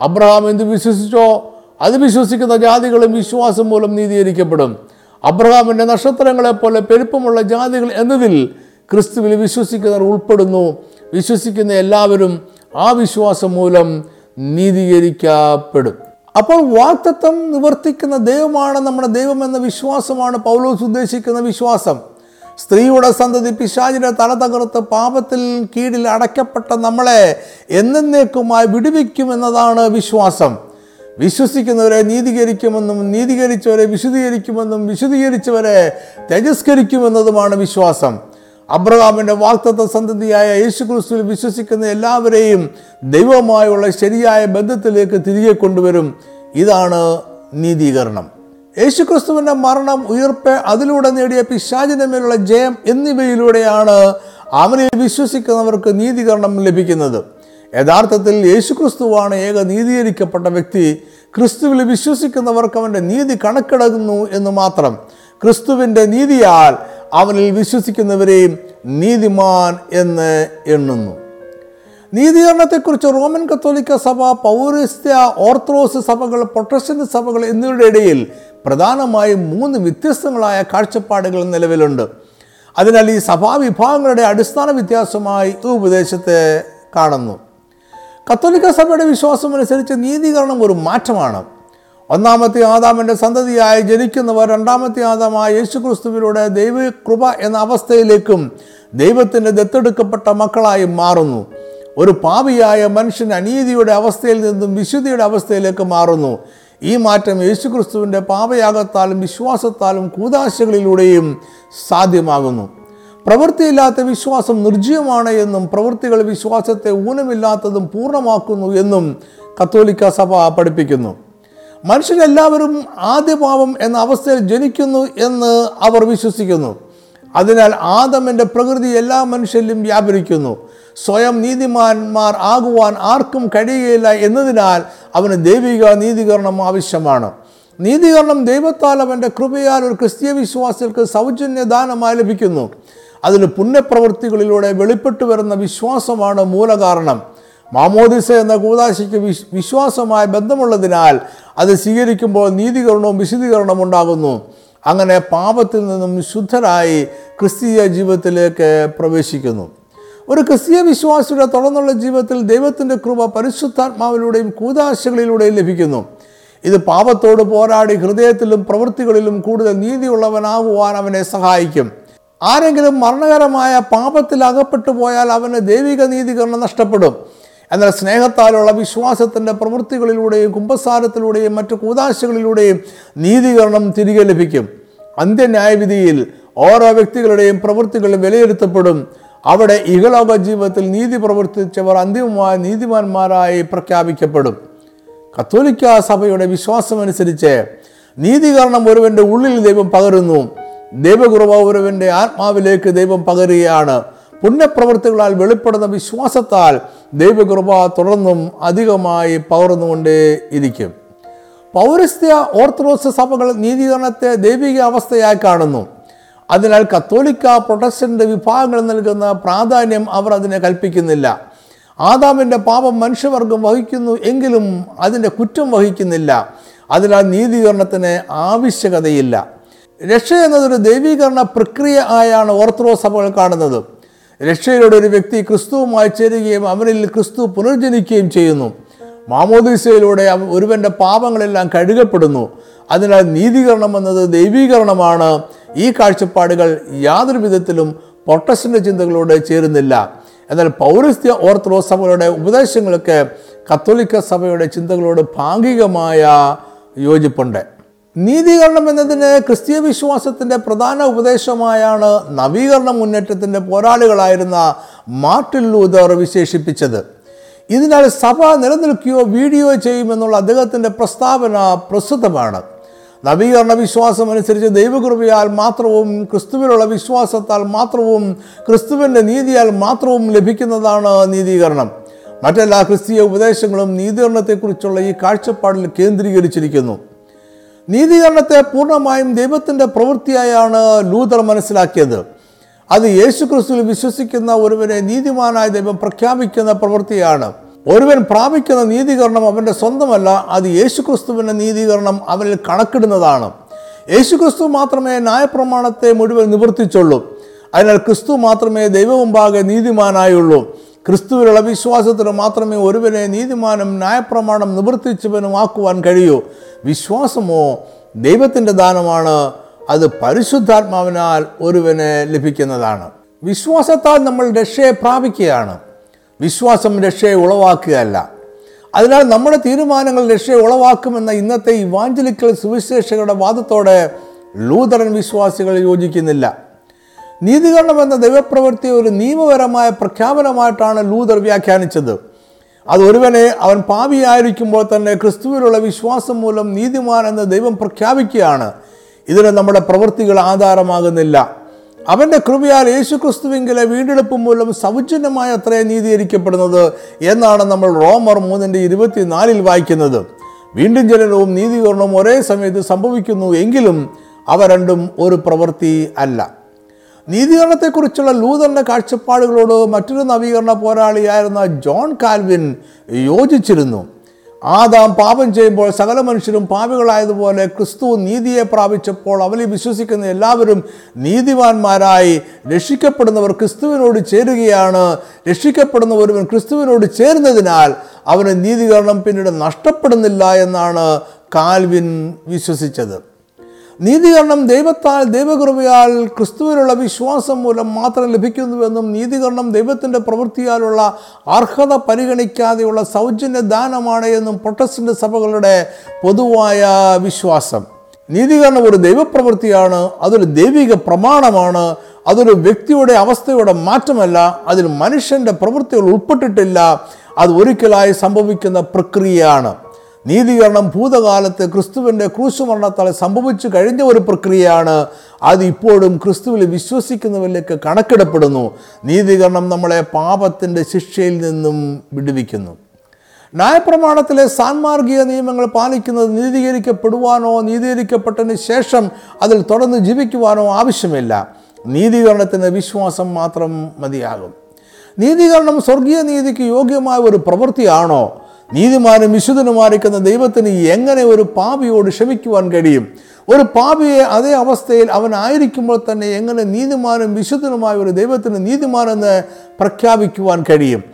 അബ്രഹാം എന്ത് വിശ്വസിച്ചോ അത് വിശ്വസിക്കുന്ന ജാതികളും വിശ്വാസം മൂലം നീതീകരിക്കപ്പെടും. അബ്രഹാമിന്റെ നക്ഷത്രങ്ങളെപ്പോലെ പെരുപ്പമുള്ള ജാതികൾ എന്നതിൽ ക്രിസ്തുവിൽ വിശ്വസിക്കുന്നവർ ഉൾപ്പെടുന്നു. വിശ്വസിക്കുന്ന എല്ലാവരും ആ വിശ്വാസം മൂലം നീതീകരിക്കപ്പെടും. അപ്പോൾ വാക്തത്വം നിവർത്തിക്കുന്ന ദൈവമാണ് നമ്മുടെ ദൈവം എന്ന വിശ്വാസമാണ് പൗലോസ് ഉദ്ദേശിക്കുന്ന വിശ്വാസം. സ്ത്രീയുടെ സന്തതി പിശാചിന്റെ തല തകർത്ത് പാപത്തിൽ കീഴിൽ അടയ്ക്കപ്പെട്ട നമ്മളെ എന്നേക്കുമായി വിടുവിക്കും എന്നതാണ് വിശ്വാസം. വിശ്വസിക്കുന്നവരെ നീതീകരിക്കുമെന്നും നീതീകരിച്ചവരെ വിശുദ്ധീകരിക്കുമെന്നും വിശുദ്ധീകരിച്ചവരെ തേജസ്കരിക്കുമെന്നതുമാണ് വിശ്വാസം. അബ്രഹാമിന്റെ വാക്തത്വ സന്തതിയായ യേശുക്രിസ്തുവിൽ വിശ്വസിക്കുന്ന എല്ലാവരെയും ദൈവമായുള്ള ശരിയായ ബന്ധത്തിലേക്ക് തിരികെ കൊണ്ടുവരും. ഇതാണ് നീതീകരണം. യേശുക്രിസ്തുവിന്റെ മരണം ഉയർപ്പ് അതിലൂടെ നേടിയ പിശാചിന്റെ മേലുള്ള ജയം എന്നിവയിലൂടെയാണ് അവനിൽ വിശ്വസിക്കുന്നവർക്ക് നീതീകരണം ലഭിക്കുന്നത്. യഥാർത്ഥത്തിൽ യേശുക്രിസ്തുവാണ് ഏക നീതീകരിക്കപ്പെട്ട വ്യക്തി. ക്രിസ്തുവിൽ വിശ്വസിക്കുന്നവർക്ക് അവന്റെ നീതി കണക്കിടകുന്നു എന്ന് മാത്രം. ക്രിസ്തുവിന്റെ നീതിയാൽ അവനിൽ വിശ്വസിക്കുന്നവരെയും നീതിമാൻ എന്ന് എണ്ണുന്നു. നീതീകരണത്തെക്കുറിച്ച് റോമൻ കത്തോലിക്ക സഭ പൗരസ്ത്യ ഓർത്തഡോക്സ് സഭകൾ പ്രൊട്ടസ്റ്റന്റ് സഭകൾ എന്നിവയുടെ ഇടയിൽ പ്രധാനമായും മൂന്ന് വ്യത്യസ്തങ്ങളായ കാഴ്ചപ്പാടുകൾ നിലവിലുണ്ട്. അതിനാൽ ഈ സഭാവിഭാഗങ്ങളുടെ അടിസ്ഥാന വ്യത്യാസമായി ഈ ഉപദേശത്തെ കാണുന്നു. കത്തോലിക്ക സഭയുടെ വിശ്വാസം അനുസരിച്ച് നീതീകരണം ഒരു മാറ്റമാണ്. ഒന്നാമത്തെ ആദാമിന്റെ സന്തതിയായി ജനിക്കുന്നവർ രണ്ടാമത്തെ ആദാമായ യേശുക്രിസ്തുവിലൂടെ ദൈവകൃപ എന്ന അവസ്ഥയിലേക്കും ദൈവത്തിന്റെ ദത്തെടുക്കപ്പെട്ട മക്കളായി മാറുന്നു. ഒരു പാവിയായ മനുഷ്യൻ അനീതിയുടെ അവസ്ഥയിൽ നിന്നും വിശുദ്ധിയുടെ അവസ്ഥയിലേക്ക് മാറുന്നു. ഈ മാറ്റം യേശുക്രിസ്തുവിന്റെ പാപയാഗത്താലും വിശ്വാസത്താലും കൂതാശകളിലൂടെയും സാധ്യമാകുന്നു. പ്രവൃത്തിയില്ലാത്ത വിശ്വാസം നിർജീവമാണ് എന്നും പ്രവൃത്തികൾ വിശ്വാസത്തെ ഊനമില്ലാത്തതും പൂർണമാക്കുന്നു എന്നും കത്തോലിക്ക സഭ പഠിപ്പിക്കുന്നു. മനുഷ്യരെല്ലാവരും ആദ്യപാപം എന്ന അവസ്ഥയിൽ ജനിക്കുന്നു എന്ന് അവർ വിശ്വസിക്കുന്നു. അതിനാൽ ആദമിന്റെ പ്രകൃതി എല്ലാ മനുഷ്യരിലും വ്യാപരിക്കുന്നു. സ്വയം നീതിമാന്മാർ ആകുവാൻ ആർക്കും കഴിയുകയില്ല എന്നതിനാൽ അവന് ദൈവിക നീതീകരണം ആവശ്യമാണ്. നീതീകരണം ദൈവത്താൽ അവന്റെ കൃപയാൽ ഒരു ക്രിസ്തീയ വിശ്വാസികൾക്ക് സൗജന്യ ദാനമായി ലഭിക്കുന്നു. അതിന് പുണ്യപ്രവൃത്തികളിലൂടെ വെളിപ്പെട്ടു വരുന്ന വിശ്വാസമാണ് മൂലകാരണം. മാമോദിസ എന്ന കൂതാശിക്ക് വിശ് വിശ്വാസമായ ബന്ധമുള്ളതിനാൽ അത് സ്വീകരിക്കുമ്പോൾ നീതികരണവും വിശദീകരണവും ഉണ്ടാകുന്നു. അങ്ങനെ പാപത്തിൽ നിന്നും ശുദ്ധരായി ക്രിസ്തീയ ജീവിതത്തിലേക്ക് പ്രവേശിക്കുന്നു. ഒരു ക്രിസ്തീയ വിശ്വാസിയുടെ തുടർന്നുള്ള ജീവിതത്തിൽ ദൈവത്തിന്റെ കൃപ പരിശുദ്ധാത്മാവിലൂടെയും കൂതാശകളിലൂടെയും ലഭിക്കുന്നു. ഇത് പാപത്തോട് പോരാടി ഹൃദയത്തിലും പ്രവൃത്തികളിലും കൂടുതൽ നീതിയുള്ളവനാകുവാൻ അവനെ സഹായിക്കും. ആരെങ്കിലും മരണകരമായ പാപത്തിൽ അകപ്പെട്ടു പോയാൽ അവന് ദൈവിക നീതികരണം നഷ്ടപ്പെടും. എന്നാൽ സ്നേഹത്താലുള്ള വിശ്വാസത്തിന്റെ പ്രവൃത്തികളിലൂടെയും കുംഭസാരത്തിലൂടെയും മറ്റു കൂതാശകളിലൂടെയും നീതീകരണം തിരികെ ലഭിക്കും. അന്ത്യന്യായവിധിയിൽ ഓരോ വ്യക്തികളുടെയും പ്രവൃത്തികൾ വിലയിരുത്തപ്പെടും. അവിടെ ഇഹലോക ജീവിതത്തിൽ നീതി പ്രവർത്തിച്ചവർ അന്തിമമായ നീതിമാന്മാരായി പ്രഖ്യാപിക്കപ്പെടും. കത്തോലിക്ക സഭയുടെ വിശ്വാസമനുസരിച്ച് നീതീകരണം ഒരുവന്റെ ഉള്ളിൽ ദൈവം പകരുന്നു. ദൈവകുറവ ഒരുവന്റെ ആത്മാവിലേക്ക് ദൈവം പകരുകയാണ്. പുണ്യപ്രവൃത്തികളാൽ വെളിപ്പെടുന്ന വിശ്വാസത്താൽ ദൈവകൃപ തുടർന്നും അധികമായി പകർന്നുകൊണ്ടേ ഇരിക്കും പൗരസ്ത്യ ഓർത്തഡോക്സ് സഭകൾ നീതീകരണത്തെ ദൈവിക അവസ്ഥയായി കാണുന്നു. അതിനാൽ കത്തോലിക്ക പ്രൊട്ടസ്റ്റന്റ് വിഭാഗങ്ങൾ നൽകുന്ന പ്രാധാന്യം അവർ അതിനെ കൽപ്പിക്കുന്നില്ല. ആദാമിന്റെ പാപം മനുഷ്യവർഗം വഹിക്കുന്നു എങ്കിലും അതിന്റെ കുറ്റം വഹിക്കുന്നില്ല. അതിനാൽ നീതീകരണത്തിന് ആവശ്യകതയില്ല. രക്ഷ എന്നതൊരു ദൈവീകരണ പ്രക്രിയ ആയാണ് ഓർത്തഡോക്സ് സഭകൾ കാണുന്നത്. രക്ഷയിലൂടെ ഒരു വ്യക്തി ക്രിസ്തുവുമായി ചേരുകയും അവനിൽ ക്രിസ്തു പുനർജനിക്കുകയും ചെയ്യുന്നു. മാമോദിസയിലൂടെ ഒരുവന്റെ പാപങ്ങളെല്ലാം കഴുകപ്പെടുന്നു. അതിനാൽ നീതീകരണം എന്നത് ദൈവീകരണമാണ്. ഈ കാഴ്ചപ്പാടുകൾ യാതൊരു വിധത്തിലും പൊട്ടസിന്റെ ചിന്തകളോട് ചേരുന്നില്ല. എന്നാൽ പൗരസ്ത്യ ഓർത്തഡോക്സ് സഭയുടെ ഉപദേശങ്ങൾക്ക് കത്തോലിക്ക സഭയുടെ ചിന്തകളോട് ഭാഗികമായ യോജിപ്പുണ്ട്. നീതീകരണം എന്നതിന് ക്രിസ്തീയ വിശ്വാസത്തിന്റെ പ്രധാന ഉപദേശമായാണ് നവീകരണ മുന്നേറ്റത്തിന്റെ പോരാളികളായിരുന്ന മാർട്ടിൻ ലൂതർ വിശേഷിപ്പിച്ചത്. ഇതിനാൽ സഭ നിലനിൽക്കുകയോ വീഡിയോ ചെയ്യുമെന്നുള്ള അദ്ദേഹത്തിന്റെ പ്രസ്താവന പ്രസിദ്ധമാണ് നവീകരണ വിശ്വാസം അനുസരിച്ച് ദൈവകൃപയാൽ മാത്രവും ക്രിസ്തുവിലുള്ള വിശ്വാസത്താൽ മാത്രവും ക്രിസ്തുവിന്റെ നീതിയാൽ മാത്രവും ലഭിക്കുന്നതാണ് നീതീകരണം. മറ്റെല്ലാ ക്രിസ്തീയ ഉപദേശങ്ങളും നീതീകരണത്തെക്കുറിച്ചുള്ള ഈ കാഴ്ചപ്പാടിൽ കേന്ദ്രീകരിച്ചിരിക്കുന്നു. നീതീകരണത്തെ പൂർണമായും ദൈവത്തിന്റെ പ്രവൃത്തിയായാണ് ലൂതർ മനസ്സിലാക്കിയത്. അത് യേശു ക്രിസ്തുവിൽ വിശ്വസിക്കുന്ന ഒരുവനെ നീതിമാനായ ദൈവം പ്രഖ്യാപിക്കുന്ന പ്രവൃത്തിയാണ്. ഒരുവൻ പ്രാപിക്കുന്ന നീതീകരണം അവന്റെ സ്വന്തമല്ല അത് യേശു ക്രിസ്തുവിന്റെ നീതീകരണം അവനിൽ കണക്കിടുന്നതാണ്. യേശു ക്രിസ്തു മാത്രമേ ന്യായപ്രമാണത്തെ മുഴുവൻ നിവർത്തിച്ചുള്ളൂ. അതിനാൽ ക്രിസ്തു മാത്രമേ ദൈവമുമ്പാകെ നീതിമാനായുള്ളൂ. ക്രിസ്തുവിലുള്ള വിശ്വാസത്തിന് മാത്രമേ ഒരുവനെ നീതിമാനും ന്യായപ്രമാണം നിവർത്തിച്ചവനും ആക്കുവാൻ കഴിയൂ. വിശ്വാസമോ ദൈവത്തിന്റെ ദാനമാണ്. അത് പരിശുദ്ധാത്മാവിനാൽ ഒരുവന് ലഭിക്കുന്നതാണ്. വിശ്വാസത്താൽ നമ്മൾ രക്ഷയെ പ്രാപിക്കുകയാണ്. വിശ്വാസം രക്ഷയെ ഉളവാക്കുകയല്ല. അതിനാൽ നമ്മുടെ തീരുമാനങ്ങൾ രക്ഷയെ ഉളവാക്കുമെന്ന ഇന്നത്തെ ഇവാഞ്ചലിക്കൽ സുവിശേഷകരുടെ വാദത്തോടെ ലൂതറൻ വിശ്വാസികൾ യോജിക്കുന്നില്ല. നീതീകരണം എന്ന ദൈവപ്രവൃത്തി ഒരു നിയമപരമായ പ്രഖ്യാപനമായിട്ടാണ് ലൂതർ വ്യാഖ്യാനിച്ചത്. അത് ഒരുവനെ അവൻ പാപിയായിരിക്കുമ്പോൾ തന്നെ ക്രിസ്തുവിലുള്ള വിശ്വാസം മൂലം നീതിമാൻ എന്ന് ദൈവം പ്രഖ്യാപിക്കുകയാണ്. ഇതിന് നമ്മുടെ പ്രവൃത്തികൾ ആധാരമാകുന്നില്ല. അവന്റെ കൃപയാൽ യേശു ക്രിസ്തുവിങ്കിലെ വീണ്ടെടുപ്പ് മൂലം സൗജന്യമായ അത്രേ നീതീകരിക്കപ്പെടുന്നത് എന്നാണ് നമ്മൾ റോമർ മൂന്നിന്റെ ഇരുപത്തിനാലിൽ വായിക്കുന്നത്. വീണ്ടും ജനനവും നീതീകരണവും ഒരേ സമയത്ത് സംഭവിക്കുന്നു എങ്കിലും അവ രണ്ടും ഒരു പ്രവൃത്തി അല്ല. നീതീകരണത്തെക്കുറിച്ചുള്ള ലൂതറിന്റെ കാഴ്ചപ്പാടുകളോട് മറ്റൊരു നവീകരണ പോരാളിയായിരുന്ന ജോൺ കാൽവിൻ യോജിച്ചിരുന്നു. ആദാം പാപം ചെയ്യുമ്പോൾ സകല മനുഷ്യരും പാപികളായതുപോലെ ക്രിസ്തു നീതിയെ പ്രാപിച്ചപ്പോൾ അവലി വിശ്വസിക്കുന്ന എല്ലാവരും നീതിവാന്മാരായി രക്ഷിക്കപ്പെടുന്നവർ ക്രിസ്തുവിനോട് ചേരുകയാണ്. രക്ഷിക്കപ്പെടുന്ന ഒരുവൻ ക്രിസ്തുവിനോട് ചേരുന്നതിനാൽ അവന് നീതികരണം പിന്നീട് നഷ്ടപ്പെടുന്നില്ല എന്നാണ് കാൽവിൻ വിശ്വസിച്ചത്. നീതീകരണം ദൈവത്താൽ ദൈവകൃപയാൽ ക്രിസ്തുവിലുള്ള വിശ്വാസം മൂലം മാത്രം ലഭിക്കുന്നുവെന്നും നീതീകരണം ദൈവത്തിന്റെ പ്രവൃത്തിയാലുള്ള അർഹത പരിഗണിക്കാതെയുള്ള സൗജന്യ ദാനമാണ് എന്നും പ്രൊട്ടസ്റ്റന്റ് സഭകളുടെ പൊതുവായ വിശ്വാസം. നീതീകരണം ഒരു ദൈവപ്രവൃത്തിയാണ് അതൊരു ദൈവിക പ്രമാണമാണ് അതൊരു വ്യക്തിയുടെ അവസ്ഥയുടെ മാറ്റമല്ല അതിൽ മനുഷ്യന്റെ പ്രവൃത്തികൾ ഉൾപ്പെട്ടിട്ടില്ല അത് ഒരിക്കലായി സംഭവിക്കുന്ന പ്രക്രിയയാണ്. നീതീകരണം ഭൂതകാലത്ത് ക്രിസ്തുവിന്റെ ക്രൂശുമരണത്താൽ സംഭവിച്ചു കഴിഞ്ഞ ഒരു പ്രക്രിയയാണ്. അത് ഇപ്പോഴും ക്രിസ്തുവിൽ വിശ്വസിക്കുന്നവരിലേക്ക് കണക്കിടപ്പെടുന്നു. നീതീകരണം നമ്മളെ പാപത്തിന്റെ ശിക്ഷയിൽ നിന്നും വിടുവിക്കുന്നു. ന്യായപ്രമാണത്തിലെ സാൻമാർഗിക നിയമങ്ങൾ പാലിക്കുന്നത് നീതീകരിക്കപ്പെടുവാനോ നീതീകരിക്കപ്പെട്ടതിന് ശേഷം അതിൽ തുടർന്ന് ജീവിക്കുവാനോ ആവശ്യമില്ല. നീതീകരണത്തിന് വിശ്വാസം മാത്രം മതിയാകും. നീതീകരണം സ്വർഗീയ നീതിക്ക് യോഗ്യമായ ഒരു പ്രവൃത്തിയാണോ? നീതിമാനും വിശുദ്ധനുമായിരിക്കുന്ന ദൈവത്തിന് എങ്ങനെ ഒരു പാപിയോട് ക്ഷമിക്കുവാൻ കഴിയും? ഒരു പാപിയെ അതേ അവസ്ഥയിൽ അവൻ ആയിരിക്കുമ്പോൾ തന്നെ എങ്ങനെ നീതിമാനും വിശുദ്ധനുമായ ഒരു ദൈവത്തിന് നീതിമാനെന്ന് പ്രഖ്യാപിക്കുവാൻ കഴിയും?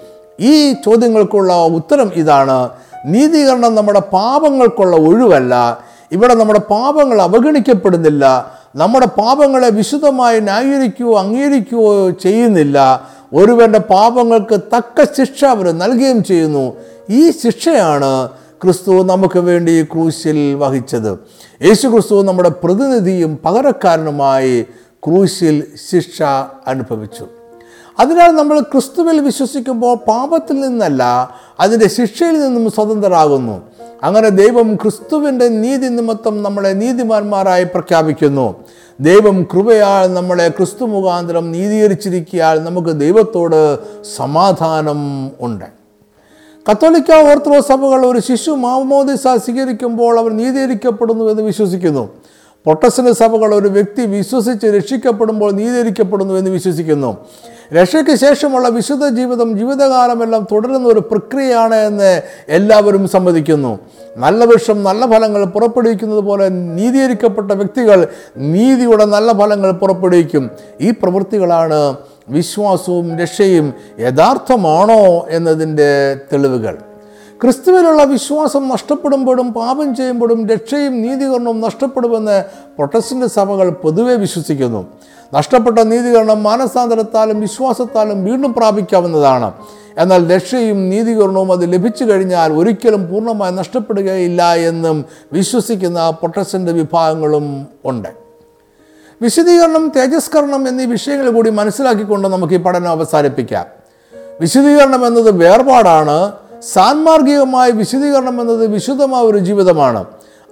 ഈ ചോദ്യങ്ങൾക്കുള്ള ഉത്തരം ഇതാണ്. നീതീകരണം നമ്മുടെ പാപങ്ങൾക്കുള്ള ഒഴിവല്ല. ഇവിടെ നമ്മുടെ പാപങ്ങൾ അവഗണിക്കപ്പെടുന്നില്ല. നമ്മുടെ പാപങ്ങളെ വിശുദ്ധമായി ന്യായീകരിക്കുകയോ അംഗീകരിക്കുകയോ ചെയ്യുന്നില്ല. ഒരുവന്റെ പാപങ്ങൾക്ക് തക്ക ശിക്ഷ അവർ നൽകുകയും ചെയ്യുന്നു. ഈ ശിക്ഷയാണ് ക്രിസ്തു നമുക്ക് വേണ്ടി ക്രൂശിൽ വഹിച്ചത്. യേശു ക്രിസ്തു നമ്മുടെ പ്രതിനിധിയും പകരക്കാരനുമായി ക്രൂശിൽ ശിക്ഷ അനുഭവിച്ചു. അതിനാൽ നമ്മൾ ക്രിസ്തുവിൽ വിശ്വസിക്കുമ്പോൾ പാപത്തിൽ നിന്നല്ല അതിന്റെ ശിക്ഷയിൽ നിന്നും സ്വതന്ത്രരാകുന്നു. അങ്ങനെ ദൈവം ക്രിസ്തുവിന്റെ നീതി നിമിത്തം നമ്മളെ നീതിമാന്മാരായി പ്രഖ്യാപിക്കുന്നു. ദൈവം കൃപയാൽ നമ്മളെ ക്രിസ്തു മുഖാന്തരം നീതീകരിച്ചിരിക്കിയാൽ നമുക്ക് ദൈവത്തോട് സമാധാനം ഉണ്ട്. കത്തോലിക്ക ഓർത്തഡോക്സ് സഭകൾ ഒരു ശിശു മാമോദിസ സ്വീകരിക്കുമ്പോൾ അവർ നീതീകരിക്കപ്പെടുന്നു എന്ന് വിശ്വസിക്കുന്നു. പൊട്ടസിന് സഭകൾ ഒരു വ്യക്തി വിശ്വസിച്ച് രക്ഷിക്കപ്പെടുമ്പോൾ നീതീകരിക്കപ്പെടുന്നു എന്ന് വിശ്വസിക്കുന്നു. രക്ഷയ്ക്ക് ശേഷമുള്ള വിശുദ്ധ ജീവിതം ജീവിതകാലമെല്ലാം തുടരുന്ന ഒരു പ്രക്രിയയാണ് എന്ന് എല്ലാവരും സമ്മതിക്കുന്നു. നല്ല വിഷം നല്ല ഫലങ്ങൾ പുറപ്പെടുവിക്കുന്നത് പോലെ നീതീകരിക്കപ്പെട്ട വ്യക്തികൾ നീതിയുടെ നല്ല ഫലങ്ങൾ പുറപ്പെടുവിക്കും. ഈ പ്രവൃത്തികളാണ് വിശ്വാസവും രക്ഷയും യഥാർത്ഥമാണോ എന്നതിന്റെ തെളിവുകൾ. ക്രിസ്തുവിലുള്ള വിശ്വാസം നഷ്ടപ്പെടുമ്പോഴും പാപം ചെയ്യുമ്പോഴും രക്ഷയും നീതികരണവും നഷ്ടപ്പെടുമെന്ന് പ്രൊട്ടസ്റ്റന്റ് സഭകൾ പൊതുവെ വിശ്വസിക്കുന്നു. നഷ്ടപ്പെട്ട നീതികരണം മാനസാന്തരത്താലും വിശ്വാസത്താലും വീണ്ടും പ്രാപിക്കാവുന്നതാണ്. എന്നാൽ രക്ഷയും നീതികരണവും അത് ലഭിച്ചു കഴിഞ്ഞാൽ ഒരിക്കലും പൂർണമായി നഷ്ടപ്പെടുകയില്ല എന്നും വിശ്വസിക്കുന്ന പ്രൊട്ടസ്റ്റന്റ് വിഭാഗങ്ങളും ഉണ്ട്. വിശദീകരണം തേജസ്കരണം എന്നീ വിഷയങ്ങൾ കൂടി മനസ്സിലാക്കിക്കൊണ്ട് നമുക്ക് ഈ പഠനം അവസാനിപ്പിക്കാം. വിശദീകരണം എന്നത് വേർപാടാണ്. സാൻമാർഗികമായ വിശദീകരണം എന്നത് വിശുദ്ധമായ ഒരു ജീവിതമാണ്.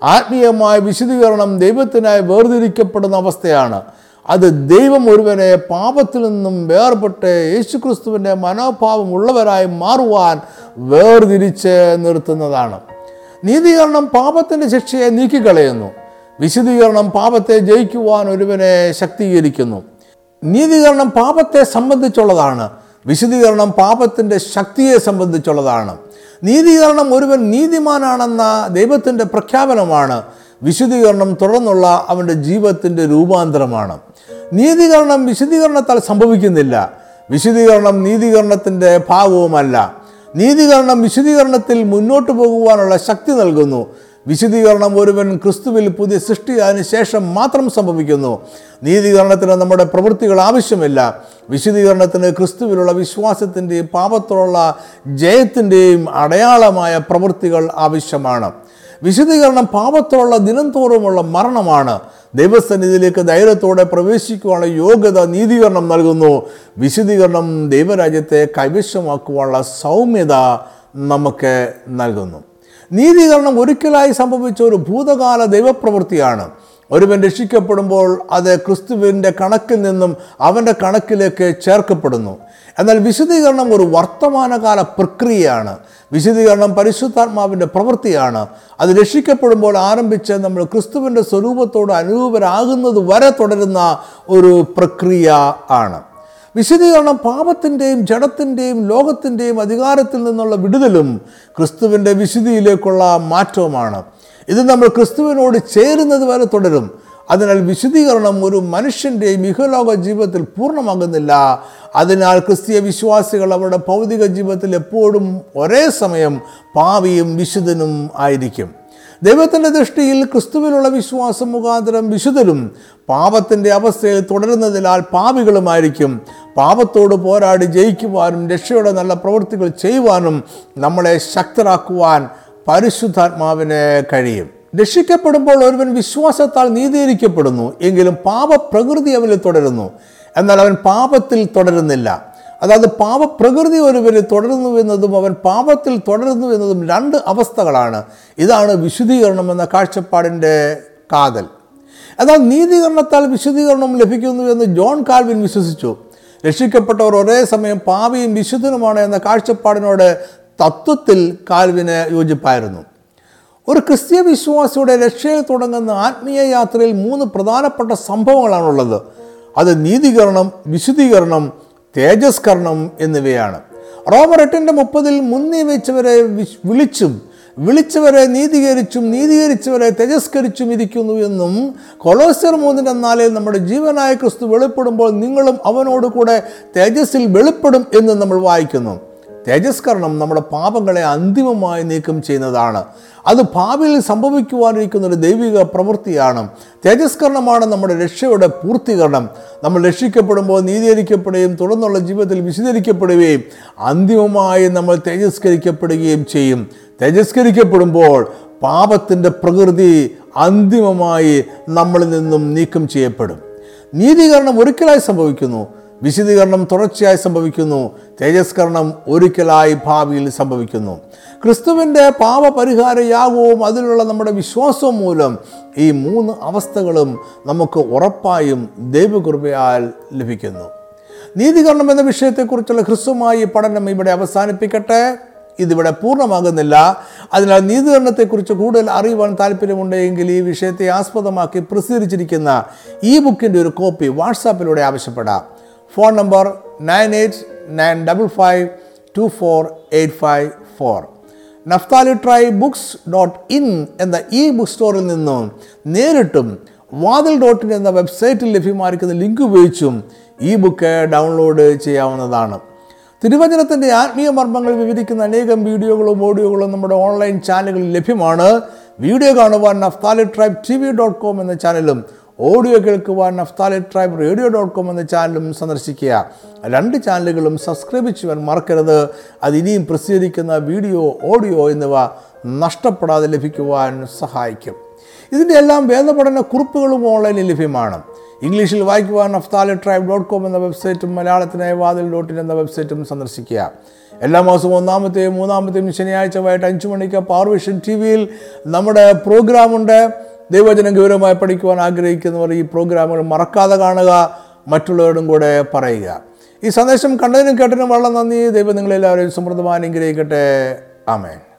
ആത്മീയമായ വിശദീകരണം ദൈവത്തിനായി വേർതിരിക്കപ്പെടുന്ന അവസ്ഥയാണ്. അത് ദൈവം ഒരുവനെ പാപത്തിൽ നിന്നും വേർപെട്ട് യേശുക്രിസ്തുവിന്റെ മനോഭാവം ഉള്ളവരായി മാറുവാൻ വേർതിരിച്ച് നിർത്തുന്നതാണ്. നീതീകരണം പാപത്തിന്റെ ശിക്ഷയെ നീക്കിക്കളയുന്നു. വിശദീകരണം പാപത്തെ ജയിക്കുവാൻ ഒരുവനെ ശക്തീകരിക്കുന്നു. നീതീകരണം പാപത്തെ സംബന്ധിച്ചുള്ളതാണ്. വിശദീകരണം പാപത്തിന്റെ ശക്തിയെ സംബന്ധിച്ചുള്ളതാണ്. നീതീകരണം ഒരുവൻ നീതിമാനാണെന്ന ദൈവത്തിന്റെ പ്രഖ്യാപനമാണ്. വിശുദ്ധീകരണം തുടർന്നുള്ള അവന്റെ ജീവിതത്തിന്റെ രൂപാന്തരമാണ്. നീതീകരണം വിശദീകരണത്താൽ സംഭവിക്കുന്നില്ല. വിശദീകരണം നീതീകരണത്തിന്റെ ഭാഗവുമല്ല നീതീകരണം വിശദീകരണത്തിൽ മുന്നോട്ട് പോകുവാനുള്ള ശക്തി നൽകുന്നു. വിശദീകരണം ഒരുവൻ ക്രിസ്തുവിൽ പുതിയ സൃഷ്ടിയായതിനു ശേഷം മാത്രം സംഭവിക്കുന്നു. നീതീകരണത്തിന് നമ്മുടെ പ്രവൃത്തികൾ ആവശ്യമില്ല. വിശുദ്ധീകരണത്തിന് ക്രിസ്തുവിലുള്ള വിശ്വാസത്തിന്റെയും പാപത്തോടുള്ള ജയത്തിന്റെയും അടയാളമായ പ്രവൃത്തികൾ ആവശ്യമാണ്. വിശദീകരണം പാപത്തോടുള്ള ദിനംതോറുമുള്ള മരണമാണ്. ദൈവസന്നിധിയിലേക്ക് ധൈര്യത്തോടെ പ്രവേശിക്കുവാനുള്ള യോഗ്യത നീതീകരണം നൽകുന്നു. വിശദീകരണം ദൈവരാജ്യത്തെ കൈവശമാക്കുവാനുള്ള സൗമ്യത നമുക്ക് നൽകുന്നു. നീതീകരണം ഒരിക്കലായി സംഭവിച്ച ഒരു ഭൂതകാല ദൈവപ്രവൃത്തിയാണ്. ഒരുവൻ രക്ഷിക്കപ്പെടുമ്പോൾ അത് ക്രിസ്തുവിന്റെ കണക്കിൽ നിന്നും അവന്റെ കണക്കിലേക്ക് ചേർക്കപ്പെടുന്നു. എന്നാൽ വിശദീകരണം ഒരു വർത്തമാനകാല പ്രക്രിയയാണ്. വിശദീകരണം പരിശുദ്ധാത്മാവിന്റെ പ്രവൃത്തിയാണ്. അത് രക്ഷിക്കപ്പെടുമ്പോൾ ആരംഭിച്ച് നമ്മൾ ക്രിസ്തുവിന്റെ സ്വരൂപത്തോട് അനുരൂപരാകുന്നത് വരെ തുടരുന്ന ഒരു പ്രക്രിയ ആണ്. വിശദീകരണം പാപത്തിന്റെയും ജഡത്തിന്റെയും ലോകത്തിന്റെയും അധികാരത്തിൽ നിന്നുള്ള വിടുതലും ക്രിസ്തുവിന്റെ വിശുദ്ധിയിലേക്കുള്ള മാറ്റവുമാണ്. ഇത് നമ്മൾ ക്രിസ്തുവിനോട് ചേരുന്നത് വരെ തുടരും. അതിനാൽ വിശുദ്ധീകരണം ഒരു മനുഷ്യന്റെയും ഇഹലോക ജീവിതത്തിൽ പൂർണമാകുന്നില്ല. അതിനാൽ ക്രിസ്തീയ വിശ്വാസികൾ അവരുടെ ഭൗതിക ജീവിതത്തിൽ എപ്പോഴും ഒരേ സമയം പാവിയും വിശുദ്ധനും ആയിരിക്കും. ദൈവത്തിന്റെ ദൃഷ്ടിയിൽ ക്രിസ്തുവിലുള്ള വിശ്വാസം മുഖാന്തരം വിശുദ്ധരും പാപത്തിന്റെ അവസ്ഥയിൽ തുടരുന്നതിനാൽ പാപികളുമായിരിക്കും. പാപത്തോട് പോരാടി ജയിക്കുവാനും രക്ഷയുടെ നല്ല പ്രവൃത്തികൾ ചെയ്യുവാനും നമ്മളെ ശക്തരാക്കുവാൻ പരിശുദ്ധാത്മാവിന് കഴിയും. രക്ഷിക്കപ്പെടുമ്പോൾ ഒരുവൻ വിശ്വാസത്താൽ നീതീകരിക്കപ്പെടുന്നു എങ്കിലും പാപപ്രകൃതി അവനിൽ തുടരുന്നു. എന്നാൽ അവൻ പാപത്തിൽ തുടരുന്നില്ല. അതായത് പാപപ്രകൃതി ഒരുവന് തുടരുന്നു എന്നതും അവൻ പാപത്തിൽ തുടരുന്നു എന്നതും രണ്ട് അവസ്ഥകളാണ്. ഇതാണ് വിശുദ്ധീകരണം എന്ന കാഴ്ചപ്പാടിന്റെ കാതൽ. എന്നാൽ നീതീകരണത്താൽ വിശുദ്ധീകരണം ലഭിക്കുന്നു എന്ന് ജോൺ കാൽവിൻ വിശ്വസിച്ചു. രക്ഷിക്കപ്പെട്ടവർ ഒരേ സമയം പാപിയും വിശുദ്ധനുമാണ് എന്ന കാഴ്ചപ്പാടിനോട് തത്വത്തിൽ കാൽവിന് യോജിപ്പായിരുന്നു. ഒരു ക്രിസ്തീയ വിശ്വാസിയുടെ രക്ഷയിൽ തുടങ്ങുന്ന ആത്മീയ യാത്രയിൽ മൂന്ന് പ്രധാനപ്പെട്ട സംഭവങ്ങളാണുള്ളത്. അത് നീതീകരണം വിശുദ്ധീകരണം തേജസ്കരണം എന്നിവയാണ്. റോമർ എട്ടിന്റെ മുപ്പതിൽ മുന്നേ വെച്ചവരെ വിളിച്ചും വിളിച്ചവരെ നീതീകരിച്ചും നീതീകരിച്ചവരെ തേജസ്കരിച്ചും ഇരിക്കുന്നു എന്നും കൊളോസ്യർ മൂന്നിന്റെ നാലിൽ നമ്മുടെ ജീവനായ ക്രിസ്തു വെളിപ്പെടുമ്പോൾ നിങ്ങളും അവനോട് കൂടെ തേജസ്സിൽ വെളിപ്പെടും എന്ന് നമ്മൾ വായിക്കുന്നു. തേജസ്കരണം നമ്മുടെ പാപങ്ങളെ അന്തിമമായി നീക്കം ചെയ്യുന്നതാണ്. അത് ഭാവിയിൽ സംഭവിക്കുവാനിരിക്കുന്ന ഒരു ദൈവിക പ്രവൃത്തിയാണ്. തേജസ്കരണമാണ് നമ്മുടെ രക്ഷയുടെ പൂർത്തീകരണം. നമ്മൾ രക്ഷിക്കപ്പെടുമ്പോൾ നീതീകരിക്കപ്പെടുകയും തുടർന്നുള്ള ജീവിതത്തിൽ വിശദീകരിക്കപ്പെടുകയും അന്തിമമായി നമ്മൾ തേജസ്കരിക്കപ്പെടുകയും ചെയ്യും. തേജസ്കരിക്കപ്പെടുമ്പോൾ പാപത്തിന്റെ പ്രകൃതി അന്തിമമായി നമ്മളിൽ നിന്നും നീക്കം ചെയ്യപ്പെടും. നീതീകരണം ഒരിക്കലായി സംഭവിക്കുന്നു. വിശദീകരണം തുടർച്ചയായി സംഭവിക്കുന്നു. തേജസ്കരണം ഒരിക്കലായി ഭാവിയിൽ സംഭവിക്കുന്നു. ക്രിസ്തുവിന്റെ പാപപരിഹാര യാഗവും അതിലുള്ള നമ്മുടെ വിശ്വാസവും മൂലം ഈ മൂന്ന് അവസ്ഥകളും നമുക്ക് ഉറപ്പായും ദൈവകൃപയാൽ ലഭിക്കുന്നു. നീതികരണം എന്ന വിഷയത്തെക്കുറിച്ചുള്ള ഹ്രസ്വമായി പഠനം ഇവിടെ അവസാനിപ്പിക്കട്ടെ. ഇതിവിടെ പൂർണമാകുന്നില്ല. അതിനാൽ നീതികരണത്തെക്കുറിച്ച് കൂടുതൽ അറിയുവാൻ താല്പര്യമുണ്ടെങ്കിൽ ഈ വിഷയത്തെ ആസ്പദമാക്കി പ്രസിദ്ധീകരിച്ചിരിക്കുന്ന ഈ ബുക്കിന്റെ ഒരു കോപ്പി വാട്സാപ്പിലൂടെ ആവശ്യപ്പെടാം. Phone number nine eight nine double five two four eight five four. Naphtali tribe books dot in എന്ന ഈ ബുക്ക് സ്റ്റോറിൽ നിന്നും നേരിട്ടും വാതിൽ ഡോട്ട് ഇൻ എന്ന വെബ്സൈറ്റിൽ ലഭ്യമായിരിക്കുന്ന ലിങ്ക് ഉപയോഗിച്ചും ഈ ബുക്ക് ഡൗൺലോഡ് ചെയ്യാവുന്നതാണ്. തിരുവചനത്തിന്റെ ആത്മീയ മർമ്മങ്ങൾ വിവരിക്കുന്ന അനേകം വീഡിയോകളും ഓഡിയോകളും നമ്മുടെ ഓൺലൈൻ ചാനലുകളിൽ ലഭ്യമാണ്. വീഡിയോ കാണുവാൻ Naphtali tribe T V dot com എന്ന ചാനലും ഓഡിയോ കേൾക്കുവാൻ Naphtali tribe radio dot com എന്ന ചാനലും സന്ദർശിക്കുക. രണ്ട് ചാനലുകളും സബ്സ്ക്രൈബ് ചെയ്യുവാൻ മറക്കരുത്. അത് ഇനിയും പ്രസിദ്ധീകരിക്കുന്ന വീഡിയോ ഓഡിയോ എന്നിവ നഷ്ടപ്പെടാതെ ലഭിക്കുവാൻ സഹായിക്കും. ഇതിന്റെ എല്ലാം വേദപഠന കുറിപ്പുകളും ഓൺലൈനിൽ ലഭ്യമാണ്. ഇംഗ്ലീഷിൽ വായിക്കുവാൻ അഫ്താലി ട്രൈബ് ഡോട്ട് കോം എന്ന വെബ്സൈറ്റും മലയാളത്തിനായി വാതിൽ ഡോട്ട് ഇൻ എന്ന വെബ്സൈറ്റും സന്ദർശിക്കുക. എല്ലാ മാസവും ഒന്നാമത്തെയും മൂന്നാമത്തെയും ശനിയാഴ്ച വൈകിട്ട് അഞ്ച് മണിക്ക് പാർവിഷൻ ടി വിയിൽ നമ്മുടെ പ്രോഗ്രാമുണ്ട്. ദൈവജനം ഗൗരവമായി പഠിക്കുവാൻ ആഗ്രഹിക്കുന്നവർ ഈ പ്രോഗ്രാമുകൾ മറക്കാതെ കാണുക മറ്റുള്ളവരോടും കൂടെ പറയുക. ഈ സന്ദേശം കണ്ടതിനും കേട്ടതിനും വളരെ നന്ദി. ദൈവം നിങ്ങളെല്ലാവരെയും സമൃദ്ധമായി അനുഗ്രഹിക്കട്ടെ. ആമേൻ.